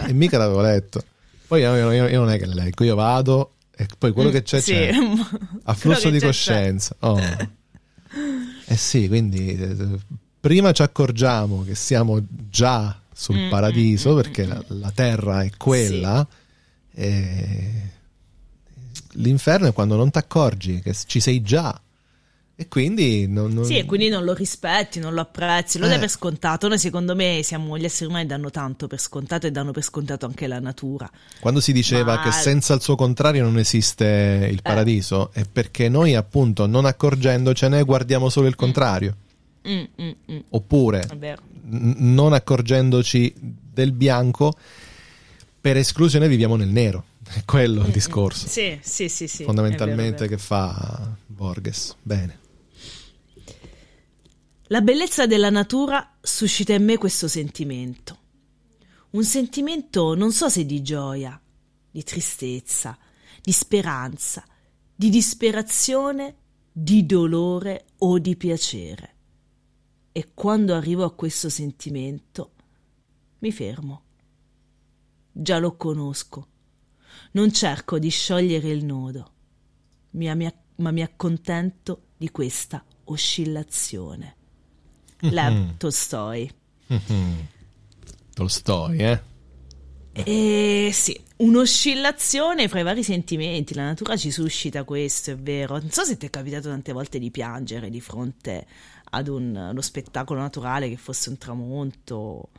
E mica l'avevo letto. Poi io, io- io non è che leggo, io vado e poi quello che c'è Sì. c'è. A flusso di che c'è, coscienza. Oh. Eh sì, quindi eh, prima ci accorgiamo che siamo già sul Mm, paradiso mm, perché mm, la, la terra è quella. e l'inferno è quando non ti accorgi che ci sei già. E quindi non, non- Sì, e quindi non lo rispetti, non lo apprezzi, lo Eh. dai per scontato. Noi secondo me siamo gli esseri umani danno tanto per scontato e danno per scontato anche la natura. quando si diceva Ma- che senza il suo contrario non esiste il paradiso, è perché noi appunto non accorgendocene guardiamo solo il contrario. Mm, mm, mm, Oppure vero. n- non accorgendoci del bianco, per esclusione viviamo nel nero. È quello il discorso, Sì, sì, sì, sì. fondamentalmente, è vero, è vero. che fa Borges. Bene. La bellezza della natura suscita in me questo sentimento. Un sentimento non so se di gioia, di tristezza, di speranza, di disperazione, di dolore o di piacere. E quando arrivo a questo sentimento, mi fermo. Già lo conosco. Non cerco di sciogliere il nodo, ma mi, accontento di questa oscillazione. Lev Tolstoi. Tolstoi, eh? Eh sì, un'oscillazione fra i vari sentimenti, la natura ci suscita questo, è vero. Non so se ti è capitato tante volte di piangere di fronte ad un, uno spettacolo naturale che fosse un tramonto,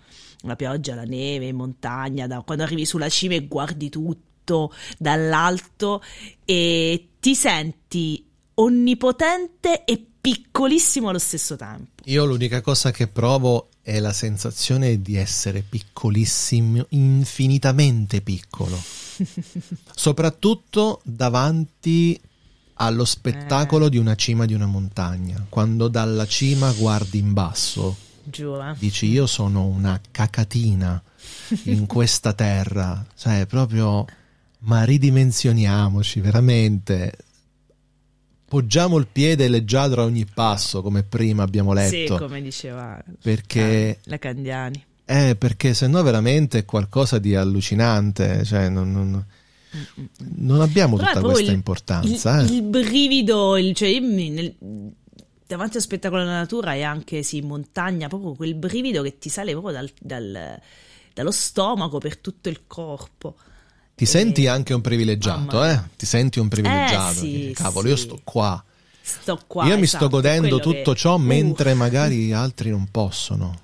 la pioggia, la neve in montagna, da, quando arrivi sulla cima e guardi tutto dall'alto e ti senti onnipotente e piccolissimo allo stesso tempo. Io l'unica cosa che provo è la sensazione di essere piccolissimo, infinitamente piccolo. Soprattutto davanti allo spettacolo eh. di una cima di una montagna. Quando dalla cima guardi in basso, Giuro. dici io sono una cacatina in questa terra. Cioè, proprio, ma ridimensioniamoci veramente poggiamo il piede leggiadro a ogni passo, come prima abbiamo letto. Sì, come diceva perché, la Candiani. Eh, perché se no veramente è qualcosa di allucinante, cioè non, non, non abbiamo Però tutta questa il, importanza. Il, eh. il brivido, il, cioè nel, davanti allo spettacolo della natura e anche sì, in montagna, proprio quel brivido che ti sale proprio dal, dal, dallo stomaco per tutto il corpo. Ti senti anche un privilegiato, eh? Ti senti un privilegiato. Eh, sì, Cavolo, sì. io sto qua. Sto qua. io mi esatto, sto godendo tutto che... ciò uh. mentre magari altri non possono.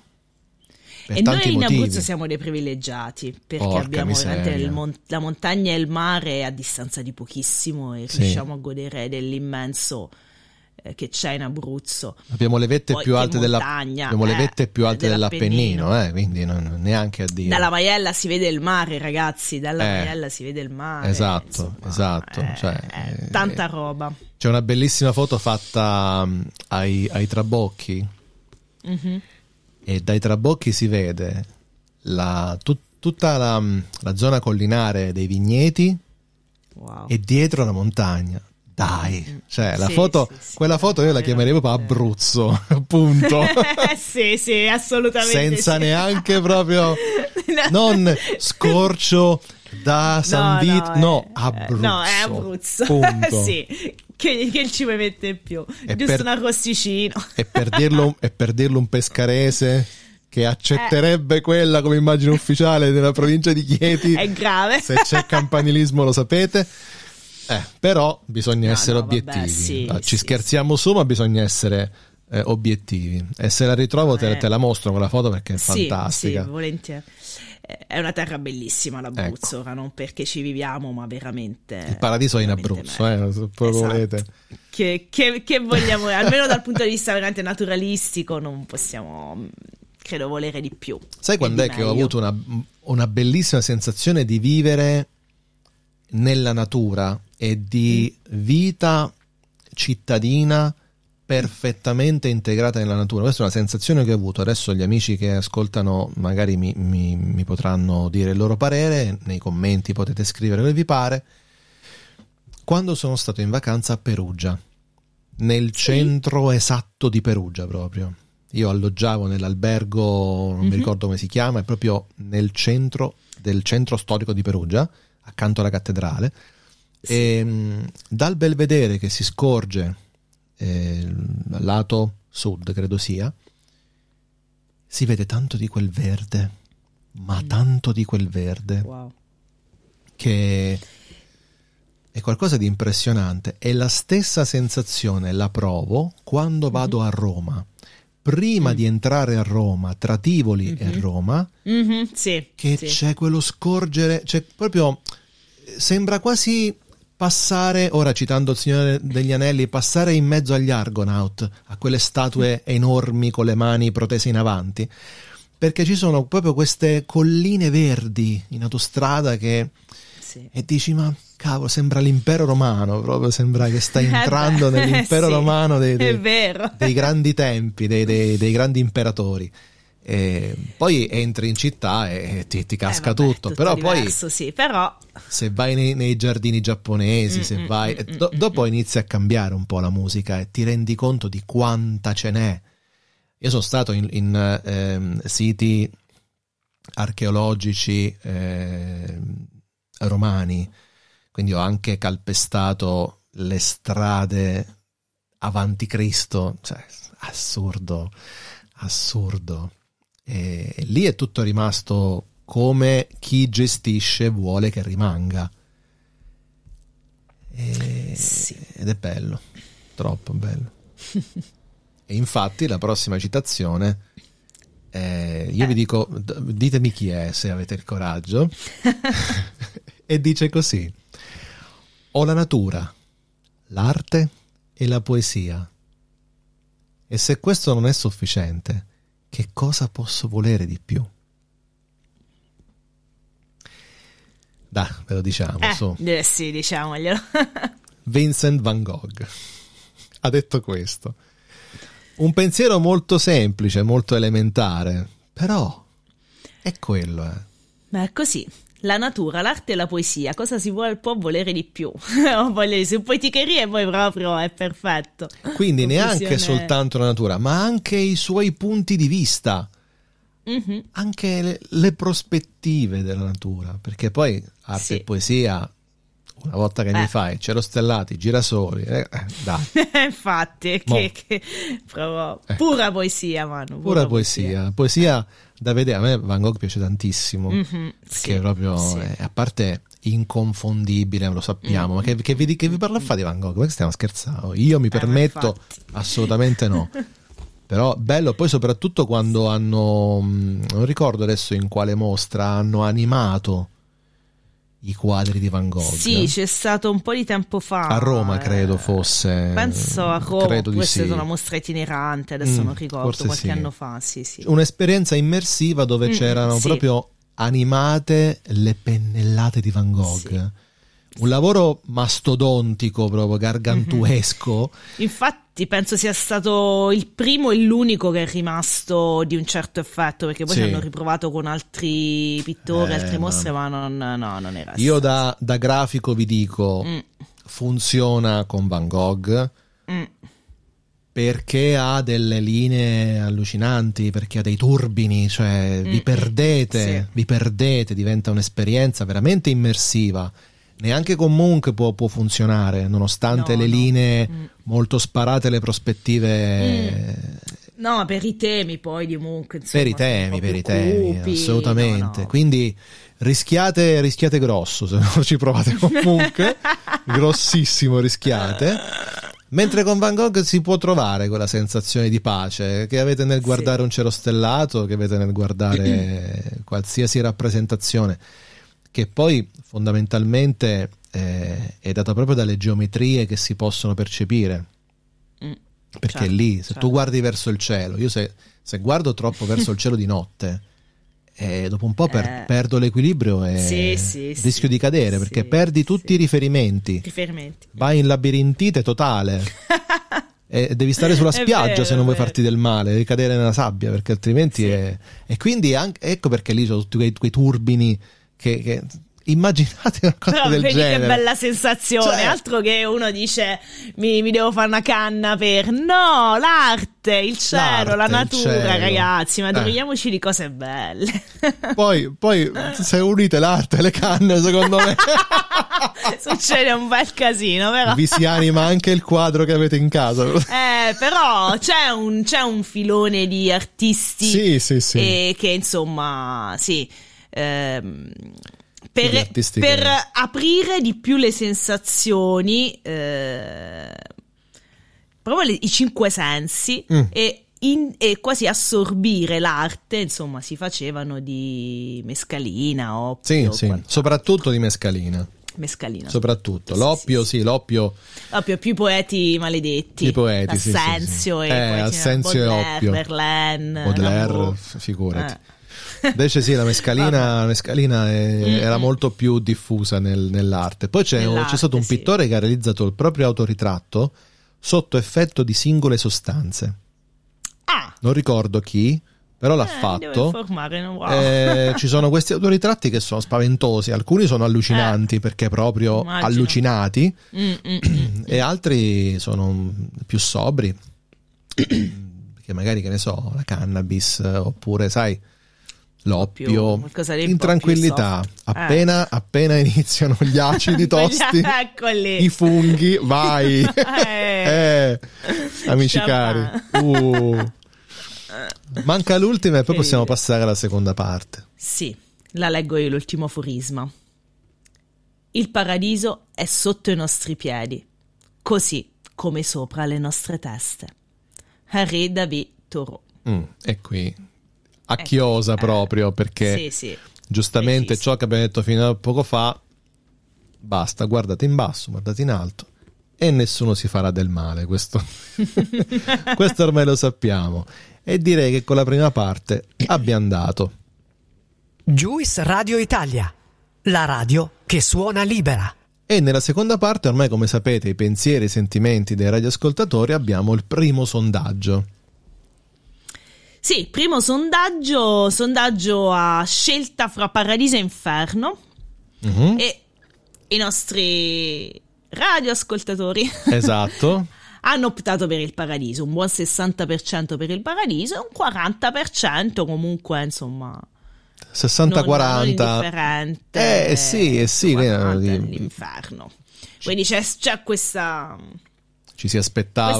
Per e noi in motivi. Abruzzo siamo dei privilegiati perché Porca abbiamo veramente mon- la montagna e il mare a distanza di pochissimo e Sì. riusciamo a godere dell'immenso eh, che c'è in Abruzzo. Abbiamo le vette Poi più alte, della, montagna, abbiamo le eh, vette più alte dell'Appennino. dell'Appennino, eh, quindi non, neanche a dire. Dalla Maiella si vede il mare, ragazzi. Dalla Eh, Maiella si vede il mare. esatto, insomma, esatto, eh, cioè, eh, tanta roba. C'è una bellissima foto fatta um, ai, ai trabocchi Mhm. E dai trabocchi si vede la- tut- tutta la, la zona collinare dei vigneti Wow. e dietro la montagna. Dai, cioè la Sì, foto, sì, sì, quella foto io la chiamerei proprio. Abruzzo, appunto. sì, sì, assolutamente. Senza sì. neanche proprio No. non scorcio da San Vito, no, è- Abruzzo. No, è Abruzzo. Punto. sì, che, che ci vuoi mettere più? E Giusto per- un arrosticino. E per dirlo, e per dirlo un pescarese che accetterebbe quella come immagine ufficiale della provincia di Chieti. È grave. Se c'è campanilismo lo sapete. Eh, però bisogna No, essere no, vabbè, obiettivi. sì, Ah, Ci sì, scherziamo su, ma bisogna essere eh, obiettivi. E se la ritrovo te, Eh. te la mostro quella foto perché è Sì, fantastica. Sì, volentieri. È una terra bellissima l'Abruzzo, Ecco. ora non perché ci viviamo, ma veramente. Il paradiso è in Abruzzo, eh, se Esatto. volete. Che, che- che vogliamo, almeno dal punto di vista veramente naturalistico, non possiamo, mh, credo, volere di più. Sai quando è che ho meglio. avuto una, una bellissima sensazione di vivere nella natura e di vita cittadina perfettamente integrata nella natura? Questa è una sensazione che ho avuto. Adesso gli amici che ascoltano magari mi, mi- mi potranno dire il loro parere, nei commenti potete scrivere come vi pare. Quando sono stato in vacanza a Perugia, nel centro esatto di Perugia proprio. Io alloggiavo nell'albergo, non mi Mhm. ricordo come si chiama, è proprio nel centro del centro storico di Perugia, accanto alla cattedrale. E mh, dal belvedere che si scorge eh, lato sud, credo sia, si vede tanto di quel verde, ma tanto di quel verde Wow. che è qualcosa di impressionante e la stessa sensazione la provo quando vado a Roma. Prima di entrare a Roma, tra Tivoli e Mhm. Roma, Mhm, sì, che sì. c'è quello scorgere, c'è proprio sembra quasi passare, ora citando il Signore degli Anelli, passare in mezzo agli Argonaut, a quelle statue enormi con le mani protese in avanti, perché ci sono proprio queste colline verdi in autostrada che sì. e dici ma cavolo sembra l'impero romano proprio sembra che stai Eh entrando nell'impero sì, romano dei, dei- dei grandi tempi dei- dei grandi imperatori E poi entri in città e ti, ti casca Eh, vabbè, tutto però diverso, sì, però poi se vai nei, nei giardini giapponesi Mm, se mm, vai mm, e do- mm, dopo inizia a cambiare un po' la musica e ti rendi conto di quanta ce n'è io sono stato in, in, ehm, siti archeologici eh, romani, quindi ho anche calpestato le strade avanti Cristo, cioè assurdo, assurdo. E lì è tutto rimasto come chi gestisce vuole che rimanga. E, sì. Ed è bello, troppo bello. e infatti la prossima citazione, eh, io eh. vi dico, ditemi chi è se avete il coraggio, e dice così, ho la natura, l'arte e la poesia. E se questo non è sufficiente, che cosa posso volere di più? Dai, ve lo diciamo. Eh, su. Eh, sì, diciamoglielo. Vincent van Gogh ha detto questo. Un pensiero molto semplice, molto elementare, però è quello. Eh. Ma è così la natura, l'arte e la poesia, cosa si vuole, può volere di più? Su poeticheria poi proprio è perfetto. Quindi neanche soltanto la natura, ma anche i suoi punti di vista, mm-hmm. anche le, le, prospettive della natura, perché poi arte sì. e poesia, una volta che eh. ne fai, cielo stellati, girasoli, eh, eh dai. Infatti, che, che, proprio, eh. pura poesia, Manu. Pura, pura poesia. poesia. poesia da vedere. A me Van Gogh piace tantissimo mm-hmm, perché sì, proprio sì. È, a parte inconfondibile, lo sappiamo. Mm-hmm. Ma che, che, vi, che vi parla a fare di Van Gogh? Perché stiamo scherzando? Io mi eh, permetto, assolutamente no. Però bello, poi soprattutto quando hanno, mm, non ricordo adesso in quale mostra, hanno animato i quadri di Van Gogh. Sì, c'è stato un po' di tempo fa. A Roma credo fosse. Penso a Roma, credo questa sì. è una mostra itinerante, adesso mm, non ricordo, qualche sì. anno fa, sì, sì. Un'esperienza immersiva dove mm, c'erano sì. proprio animate le pennellate di Van Gogh. Un lavoro mastodontico, proprio gargantuesco. Mm-hmm. Infatti, penso sia stato il primo e l'unico che è rimasto di un certo effetto, perché poi sì. ci hanno riprovato con altri pittori, eh, altre mostre, ma non, no, non era. Io da, da, grafico vi dico, mm. funziona con Van Gogh. Mm. Perché ha delle linee allucinanti, perché ha dei turbini, cioè mm. vi perdete, sì. vi perdete, diventa un'esperienza veramente immersiva neanche con Monk può, può funzionare, nonostante no, le no. linee mm. molto sparate, le prospettive. Mm. No, per i temi poi di Monk. Insomma, per i temi, per i temi, cupi. assolutamente. No, Quindi rischiate, rischiate grosso se non ci provate con Monk, grossissimo rischiate. Mentre con Van Gogh si può trovare quella sensazione di pace che avete nel guardare sì. un cielo stellato, che avete nel guardare qualsiasi rappresentazione che poi fondamentalmente eh, è data proprio dalle geometrie che si possono percepire. Mm, Perché certo, lì, se certo. tu guardi verso il cielo, io se, se guardo troppo verso il cielo di notte, eh, dopo un po' per, eh, perdo l'equilibrio e sì, sì, rischio sì, di cadere perché perdi tutti i riferimenti. riferimenti. Vai in labirintite totale. e devi stare sulla spiaggia vero, se non vuoi farti del male, devi cadere nella sabbia perché altrimenti è... E quindi anche, ecco perché lì sono tutti quei, quei turbini che, che immaginate una cosa Però del vedi genere. che bella sensazione, cioè, altro che uno dice mi, mi, devo fare una canna per... No, l'arte, il cielo, l'arte, la natura, ragazzi, ma eh. di cose belle. Poi, poi se unite l'arte e le canne, secondo me... Succede un bel casino, però. Vi si anima anche il quadro che avete in casa. Eh, però c'è un, c'è un filone di artisti sì, sì, sì. E che insomma, sì ehm, per, per aprire di più le sensazioni, eh, proprio le, i cinque sensi mm. e, in, e, quasi assorbire l'arte, insomma, si facevano di mescalina, oppio. Sì, sì, soprattutto di mescalina. Mescalina. Soprattutto. Sì, l'oppio, sì, sì, l'oppio. L'oppio, più poeti maledetti. I poeti, Assenzio sì, sì, e eh, Assenzio e oppio. Verlaine. Baudelaire, figurati. Eh. Invece sì, la mescalina, la mescalina è, mm-hmm. era molto più diffusa nel, nell'arte. Poi c'è, c'è, stato un pittore sì. che ha realizzato il proprio autoritratto sotto effetto di singole sostanze. Ah. Non ricordo chi, però l'ha eh, fatto. Wow. Eh, ci sono questi autoritratti che sono spaventosi, alcuni sono allucinanti eh, perché proprio immagino. allucinati e altri sono più sobri. perché magari che ne so, la cannabis oppure sai l'oppio, in tranquillità. soft. Appena, appena iniziano gli acidi tosti, Eccoli. i funghi, vai. Eh. Eh, amici cari. Uh. Manca l'ultima e poi possiamo passare alla seconda parte. Sì, la leggo io l'ultimo aforisma. Il paradiso è sotto i nostri piedi, così come sopra le nostre teste. Henri David Thoreau. Mm, e qui a chiosa proprio perché Ecco. Eh, Sì, sì. giustamente ciò che abbiamo detto fino a poco fa basta, guardate in basso, guardate in alto e nessuno si farà del male, questo, questo ormai lo sappiamo. E direi che con la prima parte abbiamo dato. Juice Radio Italia, la radio che suona libera. E nella seconda parte, ormai come sapete, i pensieri e i sentimenti dei radioascoltatori, abbiamo il primo sondaggio. Sì, primo sondaggio, sondaggio a scelta fra paradiso e inferno Mhm, e i nostri radioascoltatori Esatto. hanno optato per il paradiso, un buon 60% per il paradiso e un 40% comunque, insomma, non, non 60-40. indifferente. Eh sì, eh sì, insomma, eh, all'inferno. Quindi c'è, c'è questa... Ci si aspettava.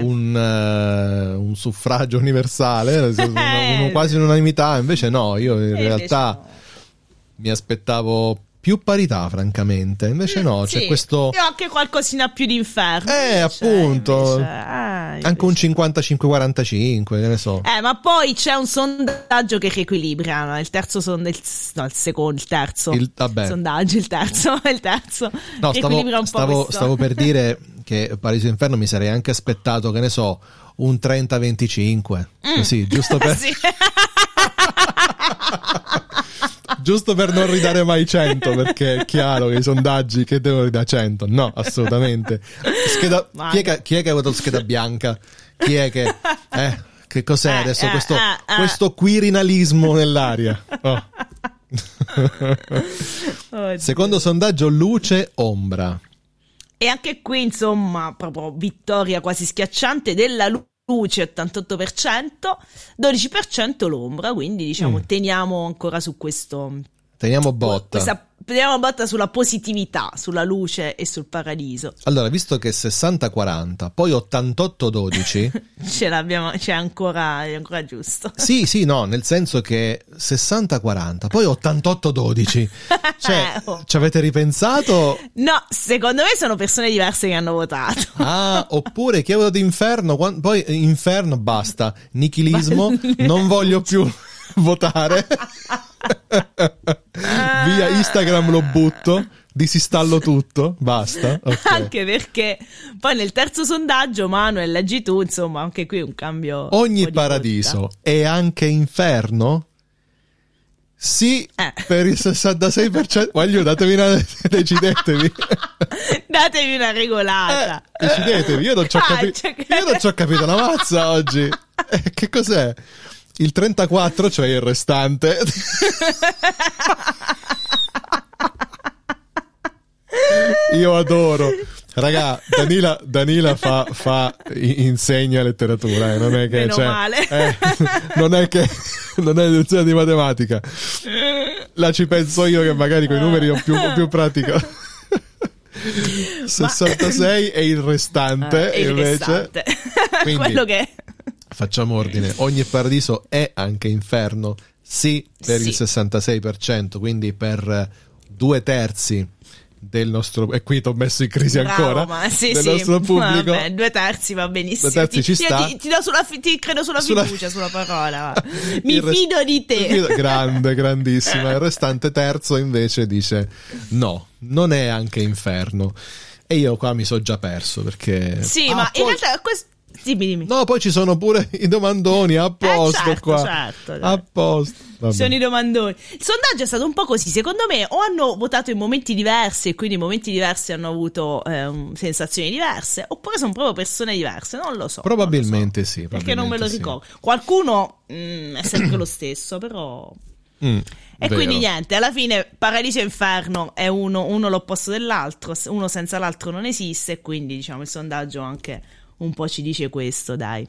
Un, eh, un suffragio universale, Eh. uno- quasi un'unanimità, invece no, io in e invece realtà no. mi aspettavo più parità, francamente, invece no, c'è Sì, questo Io ho anche qualcosina più di inferno. Eh, invece, appunto. invece, eh, anche un invece. 55-45, che ne so. Eh, ma poi c'è un sondaggio che riequilibra. no? Il terzo sondaggio, no, il secondo, il terzo Il- vabbè. sondaggio, il terzo, il terzo. No, stavo, un po' stavo- questo. stavo per dire che Paradiso Inferno mi sarei anche aspettato, che ne so, un 30-25, così, giusto per, Mm. Sì. giusto per non ridare mai 100, perché è chiaro che i sondaggi che devono ridare 100, no, assolutamente. Scheda- chi, è che, chi è che ha votato scheda bianca? Chi è che... Eh, che cos'è Eh, adesso eh, questo, eh, questo quirinalismo nell'aria? Oh. Secondo sondaggio, luce-ombra. E anche qui, insomma, proprio vittoria quasi schiacciante della lu- luce 88%, 12% l'ombra, quindi diciamo Mm. teniamo ancora su questo Teniamo botta. questa teniamo botta sulla positività, sulla luce e sul paradiso. Allora, visto che 60-40, poi 88-12, Ce l'abbiamo, c'è ancora, è ancora giusto. sì, sì, no, nel senso che 60-40, poi 88-12, cioè, Oh. ci avete ripensato? No, secondo me sono persone diverse che hanno votato. Ah, oppure chi ha votato inferno, quan- poi eh, inferno, basta, nichilismo, non voglio più votare, via Instagram lo butto, disinstallo tutto, basta, ok. Anche perché poi nel terzo sondaggio, Manuel, leggi tu, insomma, anche qui un cambio. un Ogni di paradiso è anche inferno? Sì, Eh. per il 66%. Voglio, datevi una. Decidetevi. Datevi una regolata. Eh, decidetevi. Io non ci ho, capi- che- io non ci ho capito una mazza oggi. Eh, che cos'è? Il 34, cioè il restante. Io adoro. Raga, Danila, Danila fa, fa- insegna letteratura, eh, non è che Meno cioè, male. eh, non è che non è lezione di matematica. La ci penso io che magari con i numeri ho più, ho più pratica. 66 e il restante Eh, e il invece. restante. Quindi- Quello che Facciamo ordine. Ogni paradiso è anche inferno. Sì, per Sì. il 66%, quindi per eh, due terzi del nostro. E qui ti ho messo in crisi Bravo, ancora. ma sì, del sì. nostro pubblico. Vabbè, due terzi va benissimo. Due terzi ti, ci sta. Ti, ti do sulla ti credo sulla, Sulla- fiducia, sulla parola. Mi rest- fido di te. Fido- Grande, grandissima. Il restante terzo invece dice: no, non è anche inferno. E io qua mi sono già perso perché. Sì, Ah, ma in poi- realtà questo. Dimmi, dimmi. No, poi ci sono pure i domandoni a posto certo, qua. certo, dai. a posto. Vabbè. Sono i domandoni. Il sondaggio è stato un po' così. Secondo me, o hanno votato in momenti diversi e quindi in momenti diversi hanno avuto ehm, sensazioni diverse, oppure sono proprio persone diverse. Non lo so. Probabilmente lo so. sì, Perché non me lo probabilmente sì. ricordo. Qualcuno mm, è sempre lo stesso, però. Mm, E vero. quindi niente, alla fine Paradiso e Inferno è uno, uno l'opposto dell'altro, uno senza l'altro non esiste, e quindi diciamo il sondaggio anche un po' ci dice questo, dai.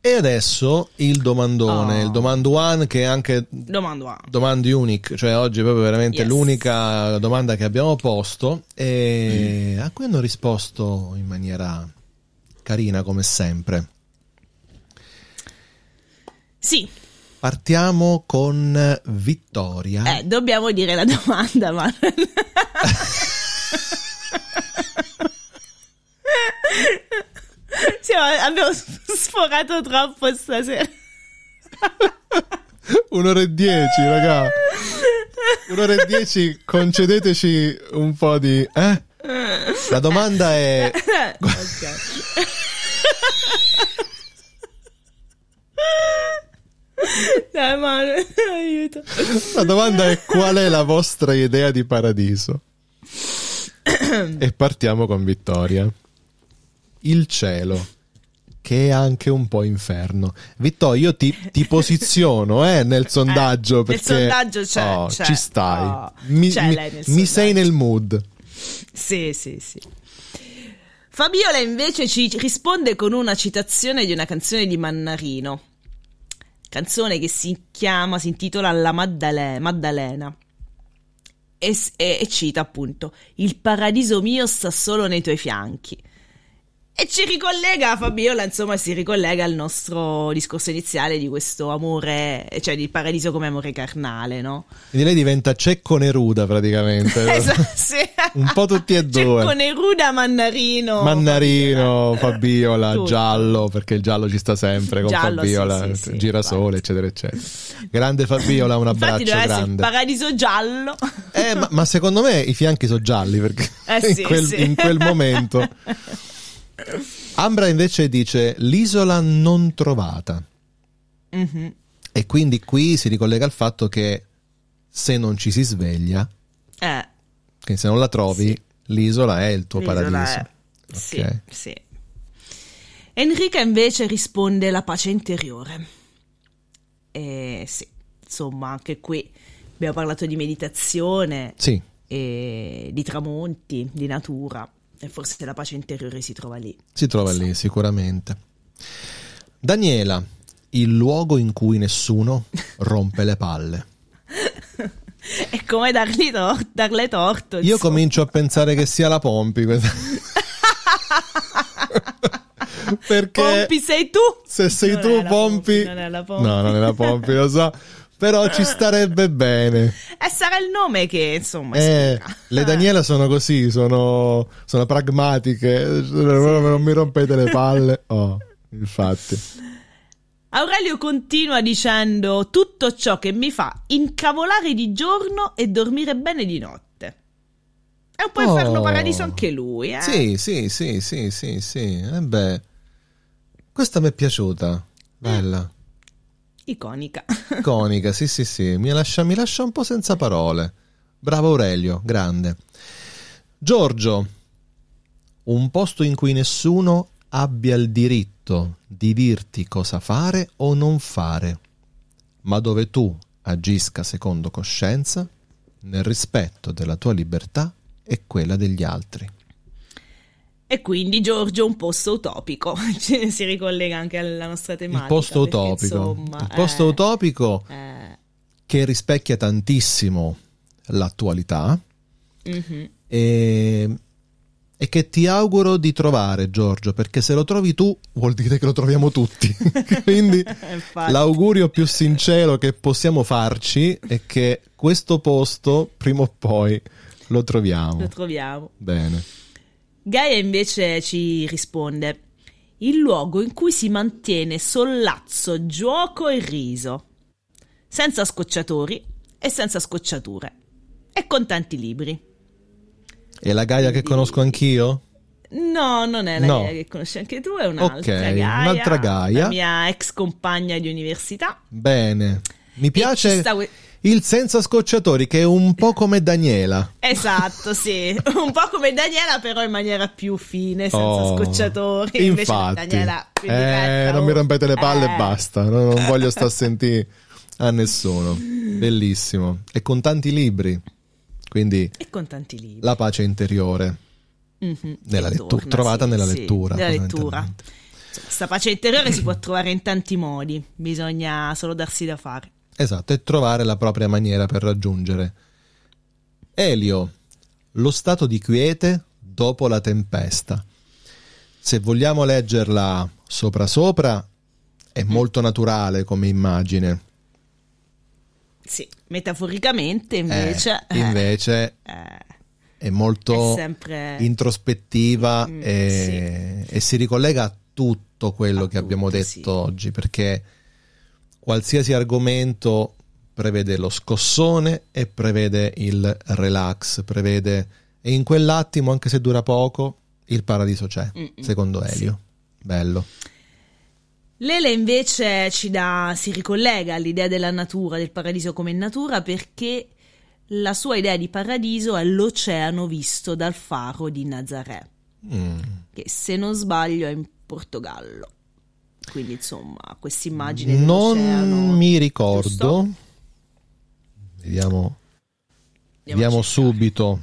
E adesso il domandone, Oh. il domando one che è anche Domando a. domande unique, cioè oggi è proprio veramente Yes. l'unica domanda che abbiamo posto e a cui hanno risposto in maniera carina come sempre. Sì, Partiamo con Vittoria. eh, dobbiamo dire la domanda, ma... Siamo- abbiamo sforato troppo stasera. Un'ora e dieci, raga. Un'ora e dieci, concedeteci un po' di... Eh? La domanda è... ok. Dai, mano, aiuto. La domanda è qual è la vostra idea di paradiso? e partiamo con Vittoria. Il cielo, che è anche un po' inferno. Vittoria, io ti, ti posiziono eh, nel sondaggio nel perché sondaggio c'è, oh, c'è. ci stai. Oh, mi mi- nel mi sei nel mood. Sì, sì, sì. Fabiola invece ci risponde con una citazione di una canzone di Mannarino. Canzone che si chiama, si intitola La Maddale- Maddalena. E, e- e cita appunto: Il paradiso mio sta solo nei tuoi fianchi. E ci ricollega, Fabiola, insomma, si ricollega al nostro discorso iniziale di questo amore, cioè di paradiso come amore carnale, no? Quindi lei diventa Cecco Neruda praticamente. Esatto, sì. Un po' tutti e due. Cecco Neruda, Mannarino. Mannarino, Fabiola, Tutto. giallo, perché il giallo ci sta sempre con Giallo, Fabiola, sì, sì, girasole, eccetera, eccetera. Grande Fabiola, un Infatti abbraccio il grande. paradiso giallo. Eh, ma, ma secondo me i fianchi sono gialli perché Eh in, quel, in quel momento. Ambra invece dice l'isola non trovata. Mhm. E quindi qui si ricollega al fatto che se non ci si sveglia, Eh, che se non la trovi, l'isola è il tuo l'isola paradiso. è- Sì, Ok. sì. Enrica invece risponde la pace interiore. E sì, insomma, anche qui abbiamo parlato di meditazione Sì, di tramonti, di natura. E forse la pace interiore si trova lì. si trova lì sicuramente. Daniela, il luogo in cui nessuno rompe le palle. È come dargli tor- darle torto. Io insomma. comincio a pensare che sia la Pompi. questa- Perché Pompi sei tu? se sei Non tu, la Pompi... non è la Pompi. No, non è la Pompi, lo so. Però ci starebbe bene. E sarà il nome che, insomma, Eh, le Daniela sono così, sono, sono pragmatiche. Non mi rompete le palle. Oh, infatti. Aurelio continua dicendo tutto ciò che mi fa incavolare di giorno e dormire bene di notte. È un po' inferno Oh. paradiso anche lui, eh? Sì, sì, sì, sì, sì, sì. Eh beh, questa mi è piaciuta. Bella. Iconica. Iconica, sì, sì, sì. Mi lascia, mi lascia un po' senza parole. Bravo Aurelio, grande. Giorgio, un posto in cui nessuno abbia il diritto di dirti cosa fare o non fare, ma dove tu agisca secondo coscienza, nel rispetto della tua libertà e quella degli altri. E quindi Giorgio un posto utopico. Ci- si ricollega anche alla nostra tematica. Il posto utopico. insomma, Il posto eh, utopico eh, che rispecchia tantissimo l'attualità mhm. e, e che ti auguro di trovare Giorgio perché se lo trovi tu vuol dire che lo troviamo tutti quindi l'augurio più sincero che possiamo farci è che questo posto prima o poi lo troviamo Lo troviamo. bene Gaia invece ci risponde: il luogo in cui si mantiene sollazzo, gioco e riso, senza scocciatori e senza scocciature, e con tanti libri. e la Gaia che conosco anch'io? No, non è la No. Gaia che conosci anche tu, è un'altra Ok, Gaia. un'altra Gaia. La mia ex compagna di università. bene mi piace sta il senza scocciatori che è un po' come Daniela Esatto, sì, un po' come Daniela, però in maniera più fine, senza Oh, scocciatori. Invece Infatti, Daniela più eh, diretta, non mi oh. rompete le palle e Eh. basta. Non, non voglio stare a sentire a nessuno. Bellissimo. E con tanti libri. Quindi E con tanti libri. la pace interiore Mhm, nella lettu- torna, trovata sì, nella sì, lettura. Nella lettura. Questa pace interiore si può trovare in tanti modi, bisogna solo darsi da fare. Esatto, e trovare la propria maniera per raggiungere. Elio, lo stato di quiete dopo la tempesta. Se vogliamo leggerla sopra sopra, è Mm. molto naturale come immagine. Sì, metaforicamente invece... Eh, invece eh, è molto è sempre... introspettiva Mm, e, e si ricollega a tutto quello A che abbiamo tutto, detto sì. oggi, perché qualsiasi argomento prevede lo scossone e prevede il relax, prevede e in quell'attimo, anche se dura poco, il paradiso c'è, Mm-mm, secondo Elio. Bello. Lele invece ci dà, si ricollega all'idea della natura, del paradiso come natura, perché la sua idea di paradiso è l'oceano visto dal faro di Nazaré, Mm. che se non sbaglio è in Portogallo. Quindi insomma, questa immagine Non mi ricordo. giusto? Vediamo, vediamo subito.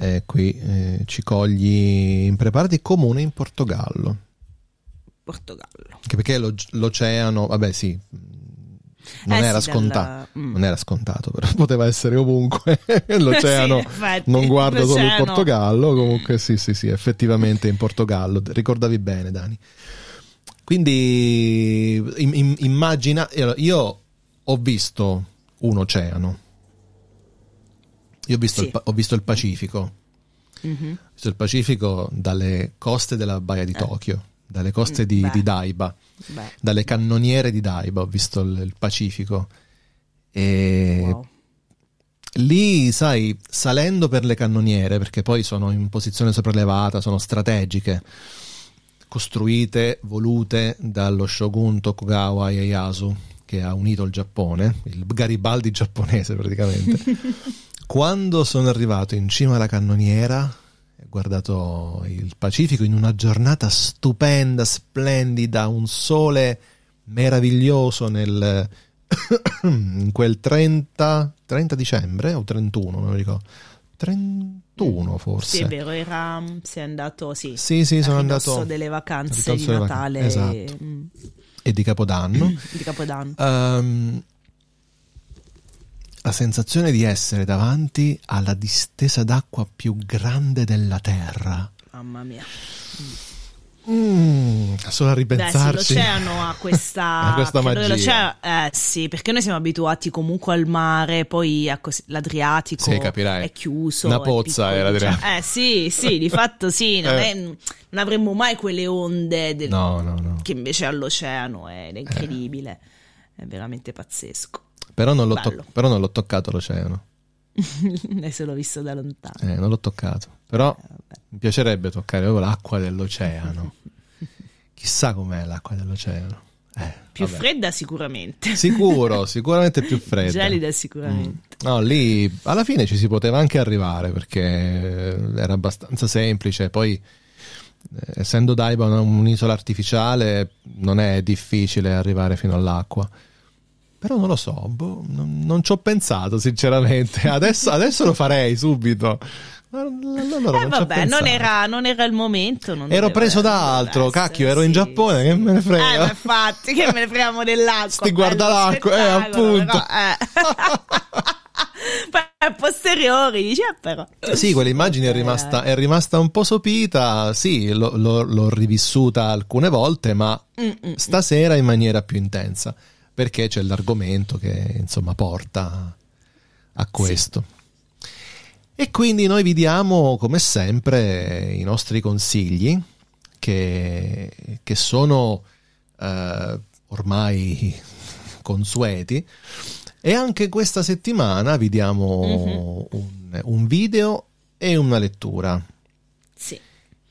Eh, qui eh, ci cogli impreparati comune in Portogallo. Portogallo. Anche perché lo- l'oceano, vabbè, sì, non Eh era sì, scontato. dalla- mm. Non era scontato, però poteva essere ovunque. L'oceano Sì, infatti, non guarda solo il l'oceano. Portogallo. Comunque, sì, sì, sì, effettivamente in Portogallo. Ricordavi bene, Dani. Quindi im- immagina, io ho visto un oceano. Io ho visto, Sì. il, ho visto il Pacifico. Mhm. Ho visto il Pacifico dalle coste della Baia di Tokyo, dalle coste di, beh. di Daiba, Beh, dalle cannoniere di Daiba. Ho visto il, il Pacifico. E wow. lì, sai, salendo per le cannoniere, perché poi sono in posizione sopraelevata, sono strategiche, costruite, volute dallo shogun Tokugawa Ieyasu, che ha unito il Giappone, il Garibaldi giapponese praticamente. Quando sono arrivato in cima alla cannoniera, guardato il Pacifico in una giornata stupenda, splendida, un sole meraviglioso nel, in quel 30, 30 dicembre o 31, non mi ricordo. 31 forse. Sì, è vero, era, si è andato, sì, Sì, sì, sono andato delle vacanze di Natale esatto. mm, e di Capodanno. di Capodanno. Ehm, la sensazione di essere davanti alla distesa d'acqua più grande della terra. Mamma mia. Mm, solo a Beh, sì, ripensarci. l'oceano ha questa, Ha questa magia. eh, sì, perché noi siamo abituati comunque al mare, poi cos- l'Adriatico Sì, è chiuso. Una è pozza è l'Adriatico. cioè, eh sì, sì, di fatto sì, non, Eh. è- non avremmo mai quelle onde del- No, no, no. che invece all'oceano ed è incredibile, è veramente pazzesco. Però non, l'ho to- però non l'ho toccato l'oceano. Adesso l'ho visto da lontano. Eh, non l'ho toccato. Però Eh, mi piacerebbe toccare proprio l'acqua dell'oceano. Chissà com'è l'acqua dell'oceano. Eh, Più vabbè. fredda sicuramente. Sicuro, sicuramente più fredda. Gelida sicuramente. Mm. No, lì alla fine ci si poteva anche arrivare perché era abbastanza semplice. Poi, eh, essendo Daiba un'isola artificiale, non è difficile arrivare fino all'acqua. Però non lo so, boh, non, non ci ho pensato sinceramente. Adesso, adesso lo farei subito. Allora Eh non vabbè, non era, non era il momento. Ero preso da altro, cacchio, ero in sì, Giappone, sì. che me ne frega. Eh, ma infatti, che me ne freghiamo dell'acqua. Sti guarda l'acqua, eh, appunto. eh. Poi a posteriori dici, eh, però. Sì, quell'immagine è rimasta, è rimasta un po' sopita. Sì, l'ho, l'ho- l'ho rivissuta alcune volte, ma Mm, mm, stasera in maniera più intensa. Perché c'è l'argomento che insomma porta a questo. E quindi noi vi diamo, come sempre, i nostri consigli che, che sono eh, ormai consueti. E anche questa settimana vi diamo un, un video e una lettura. Sì.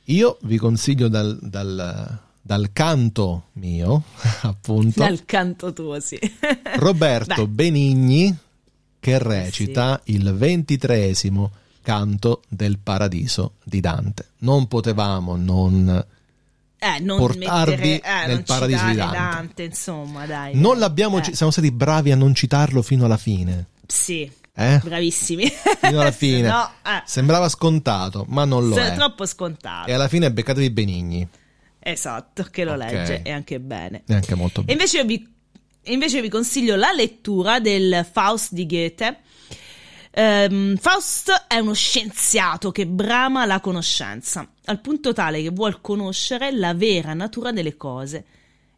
Io vi consiglio dal, dal- dal canto mio, appunto, Dal canto tuo, sì. Roberto Dai. Benigni che recita il ventitreesimo canto del paradiso di Dante. Non potevamo non... Eh, non Portarvi mettere, eh, nel paradiso di citare Dante. insomma, dai. Non l'abbiamo... Eh, ci- Siamo stati bravi a non citarlo fino alla fine. Sì, Eh? bravissimi. Fino alla fine. no, eh, Sembrava scontato, ma non lo se- è. troppo scontato. E alla fine beccatevi Benigni. Esatto, che lo Ok. legge e anche bene. E anche molto bene. invece vi, invece vi consiglio la lettura del Faust di Goethe. Ehm, Faust è uno scienziato che brama la conoscenza, al punto tale che vuol conoscere la vera natura delle cose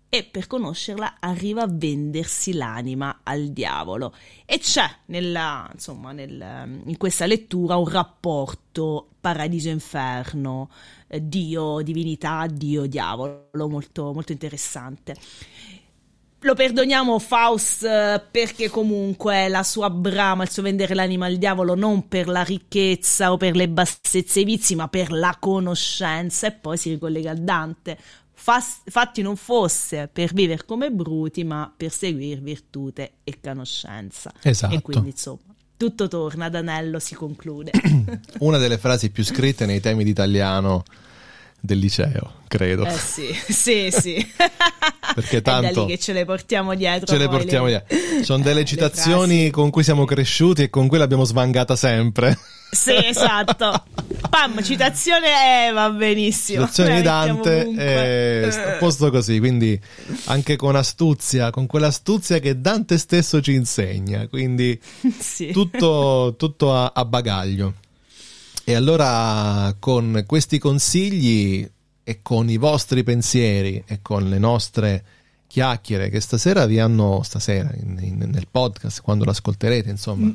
e per conoscerla arriva a vendersi l'anima al diavolo. E c'è nella, insomma, nel- in questa lettura un rapporto paradiso-inferno, eh, Dio, divinità, Dio, diavolo, molto, molto interessante. Lo perdoniamo Faust eh, perché comunque la sua brama, il suo vendere l'anima al diavolo non per la ricchezza o per le bassezze e i vizi, ma per la conoscenza e poi si ricollega a Dante. Fas- fatti non fosse per vivere come bruti, ma per seguire virtute e conoscenza. Esatto. E quindi insomma, tutto torna, ad anello si conclude. Una delle frasi più scritte nei temi d'italiano del liceo, credo. eh sì, sì, sì. Perché È da tanto lì che ce le portiamo dietro. ce le portiamo le- via. Sono delle le citazioni con cui siamo cresciuti e con cui l'abbiamo svangata sempre. Sì, esatto. Pam, citazione eh, va benissimo. Citazioni di Dante ovunque. e sta a posto così, quindi anche con astuzia, con quell'astuzia che Dante stesso ci insegna, quindi Sì. tutto, tutto a, a bagaglio. E allora con questi consigli e con i vostri pensieri e con le nostre chiacchiere che stasera vi hanno, stasera in- in- nel podcast, quando l'ascolterete, insomma,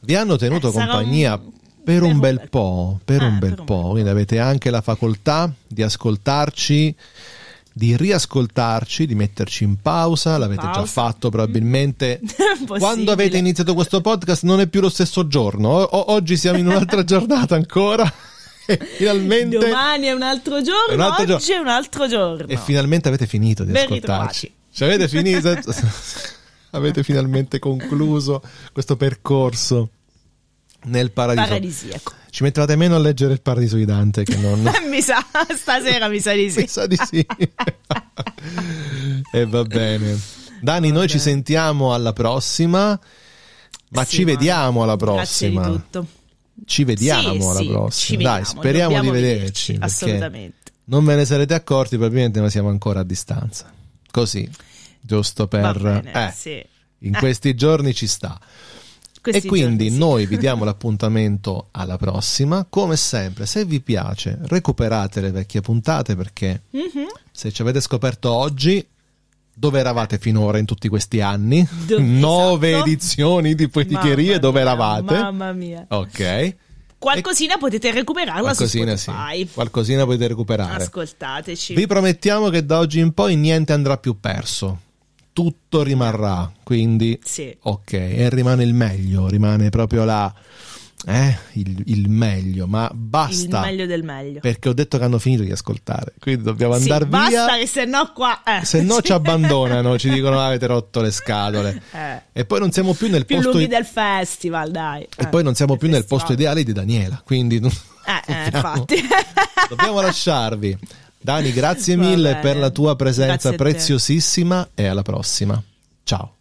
vi hanno tenuto Eh, compagnia un- per un bel bel po', per un bel per un po', bel po'. quindi avete anche la facoltà di ascoltarci, di riascoltarci, di metterci in pausa, l'avete già Pausa. fatto probabilmente. Quando avete iniziato questo podcast non è più lo stesso giorno, O- oggi siamo in un'altra giornata ancora finalmente, Domani è un altro giorno, un altro oggi è un altro giorno. e finalmente avete finito di Ben ascoltarci. Cioè, avete finito, avete finalmente concluso questo percorso nel paradiso. Paradisiaco. Ci mettevate meno a leggere il paradiso di Dante che non... mi sa, stasera mi sa di sì. Mi sa di sì. e va bene. Dani, noi ci sentiamo alla prossima. Ma Sì, ci vediamo alla Grazie di prossima. tutto. Ci vediamo Sì, alla sì, prossima. ci Dai, vediamo, speriamo di vederci. Assolutamente. Non ve ne sarete accorti, probabilmente, ma siamo ancora a distanza. Così, giusto per. bene, eh, sì. in questi giorni ci sta. Questi e quindi giorni sì. noi vi diamo l'appuntamento alla prossima. Come sempre, se vi piace, recuperate le vecchie puntate perché Mhm. se ci avete scoperto oggi, dove eravate finora in tutti questi anni? Dove- Nove esatto. edizioni di poeticherie, dove eravate? Mamma mia. Ok. Qualcosina potete recuperarla Qualcosina su sì. Spotify. Qualcosina potete recuperare. Ascoltateci. Vi promettiamo che da oggi in poi niente andrà più perso. Tutto rimarrà, quindi Sì. ok, e rimane il meglio, rimane proprio la eh, il, il meglio, ma Il basta meglio del meglio. perché ho detto che hanno finito di ascoltare, quindi dobbiamo Sì, andare basta via. che se no qua... eh. Se no ci abbandonano, ci dicono "Ah, avete rotto le scatole. Eh. E poi non siamo più nel Più posto i- del festival, dai. e poi non siamo più nel posto ideale. di Daniela, quindi non- Eh, eh, dobbiamo- infatti. dobbiamo lasciarvi. Dani, grazie mille per la tua presenza preziosissima e alla prossima. Ciao.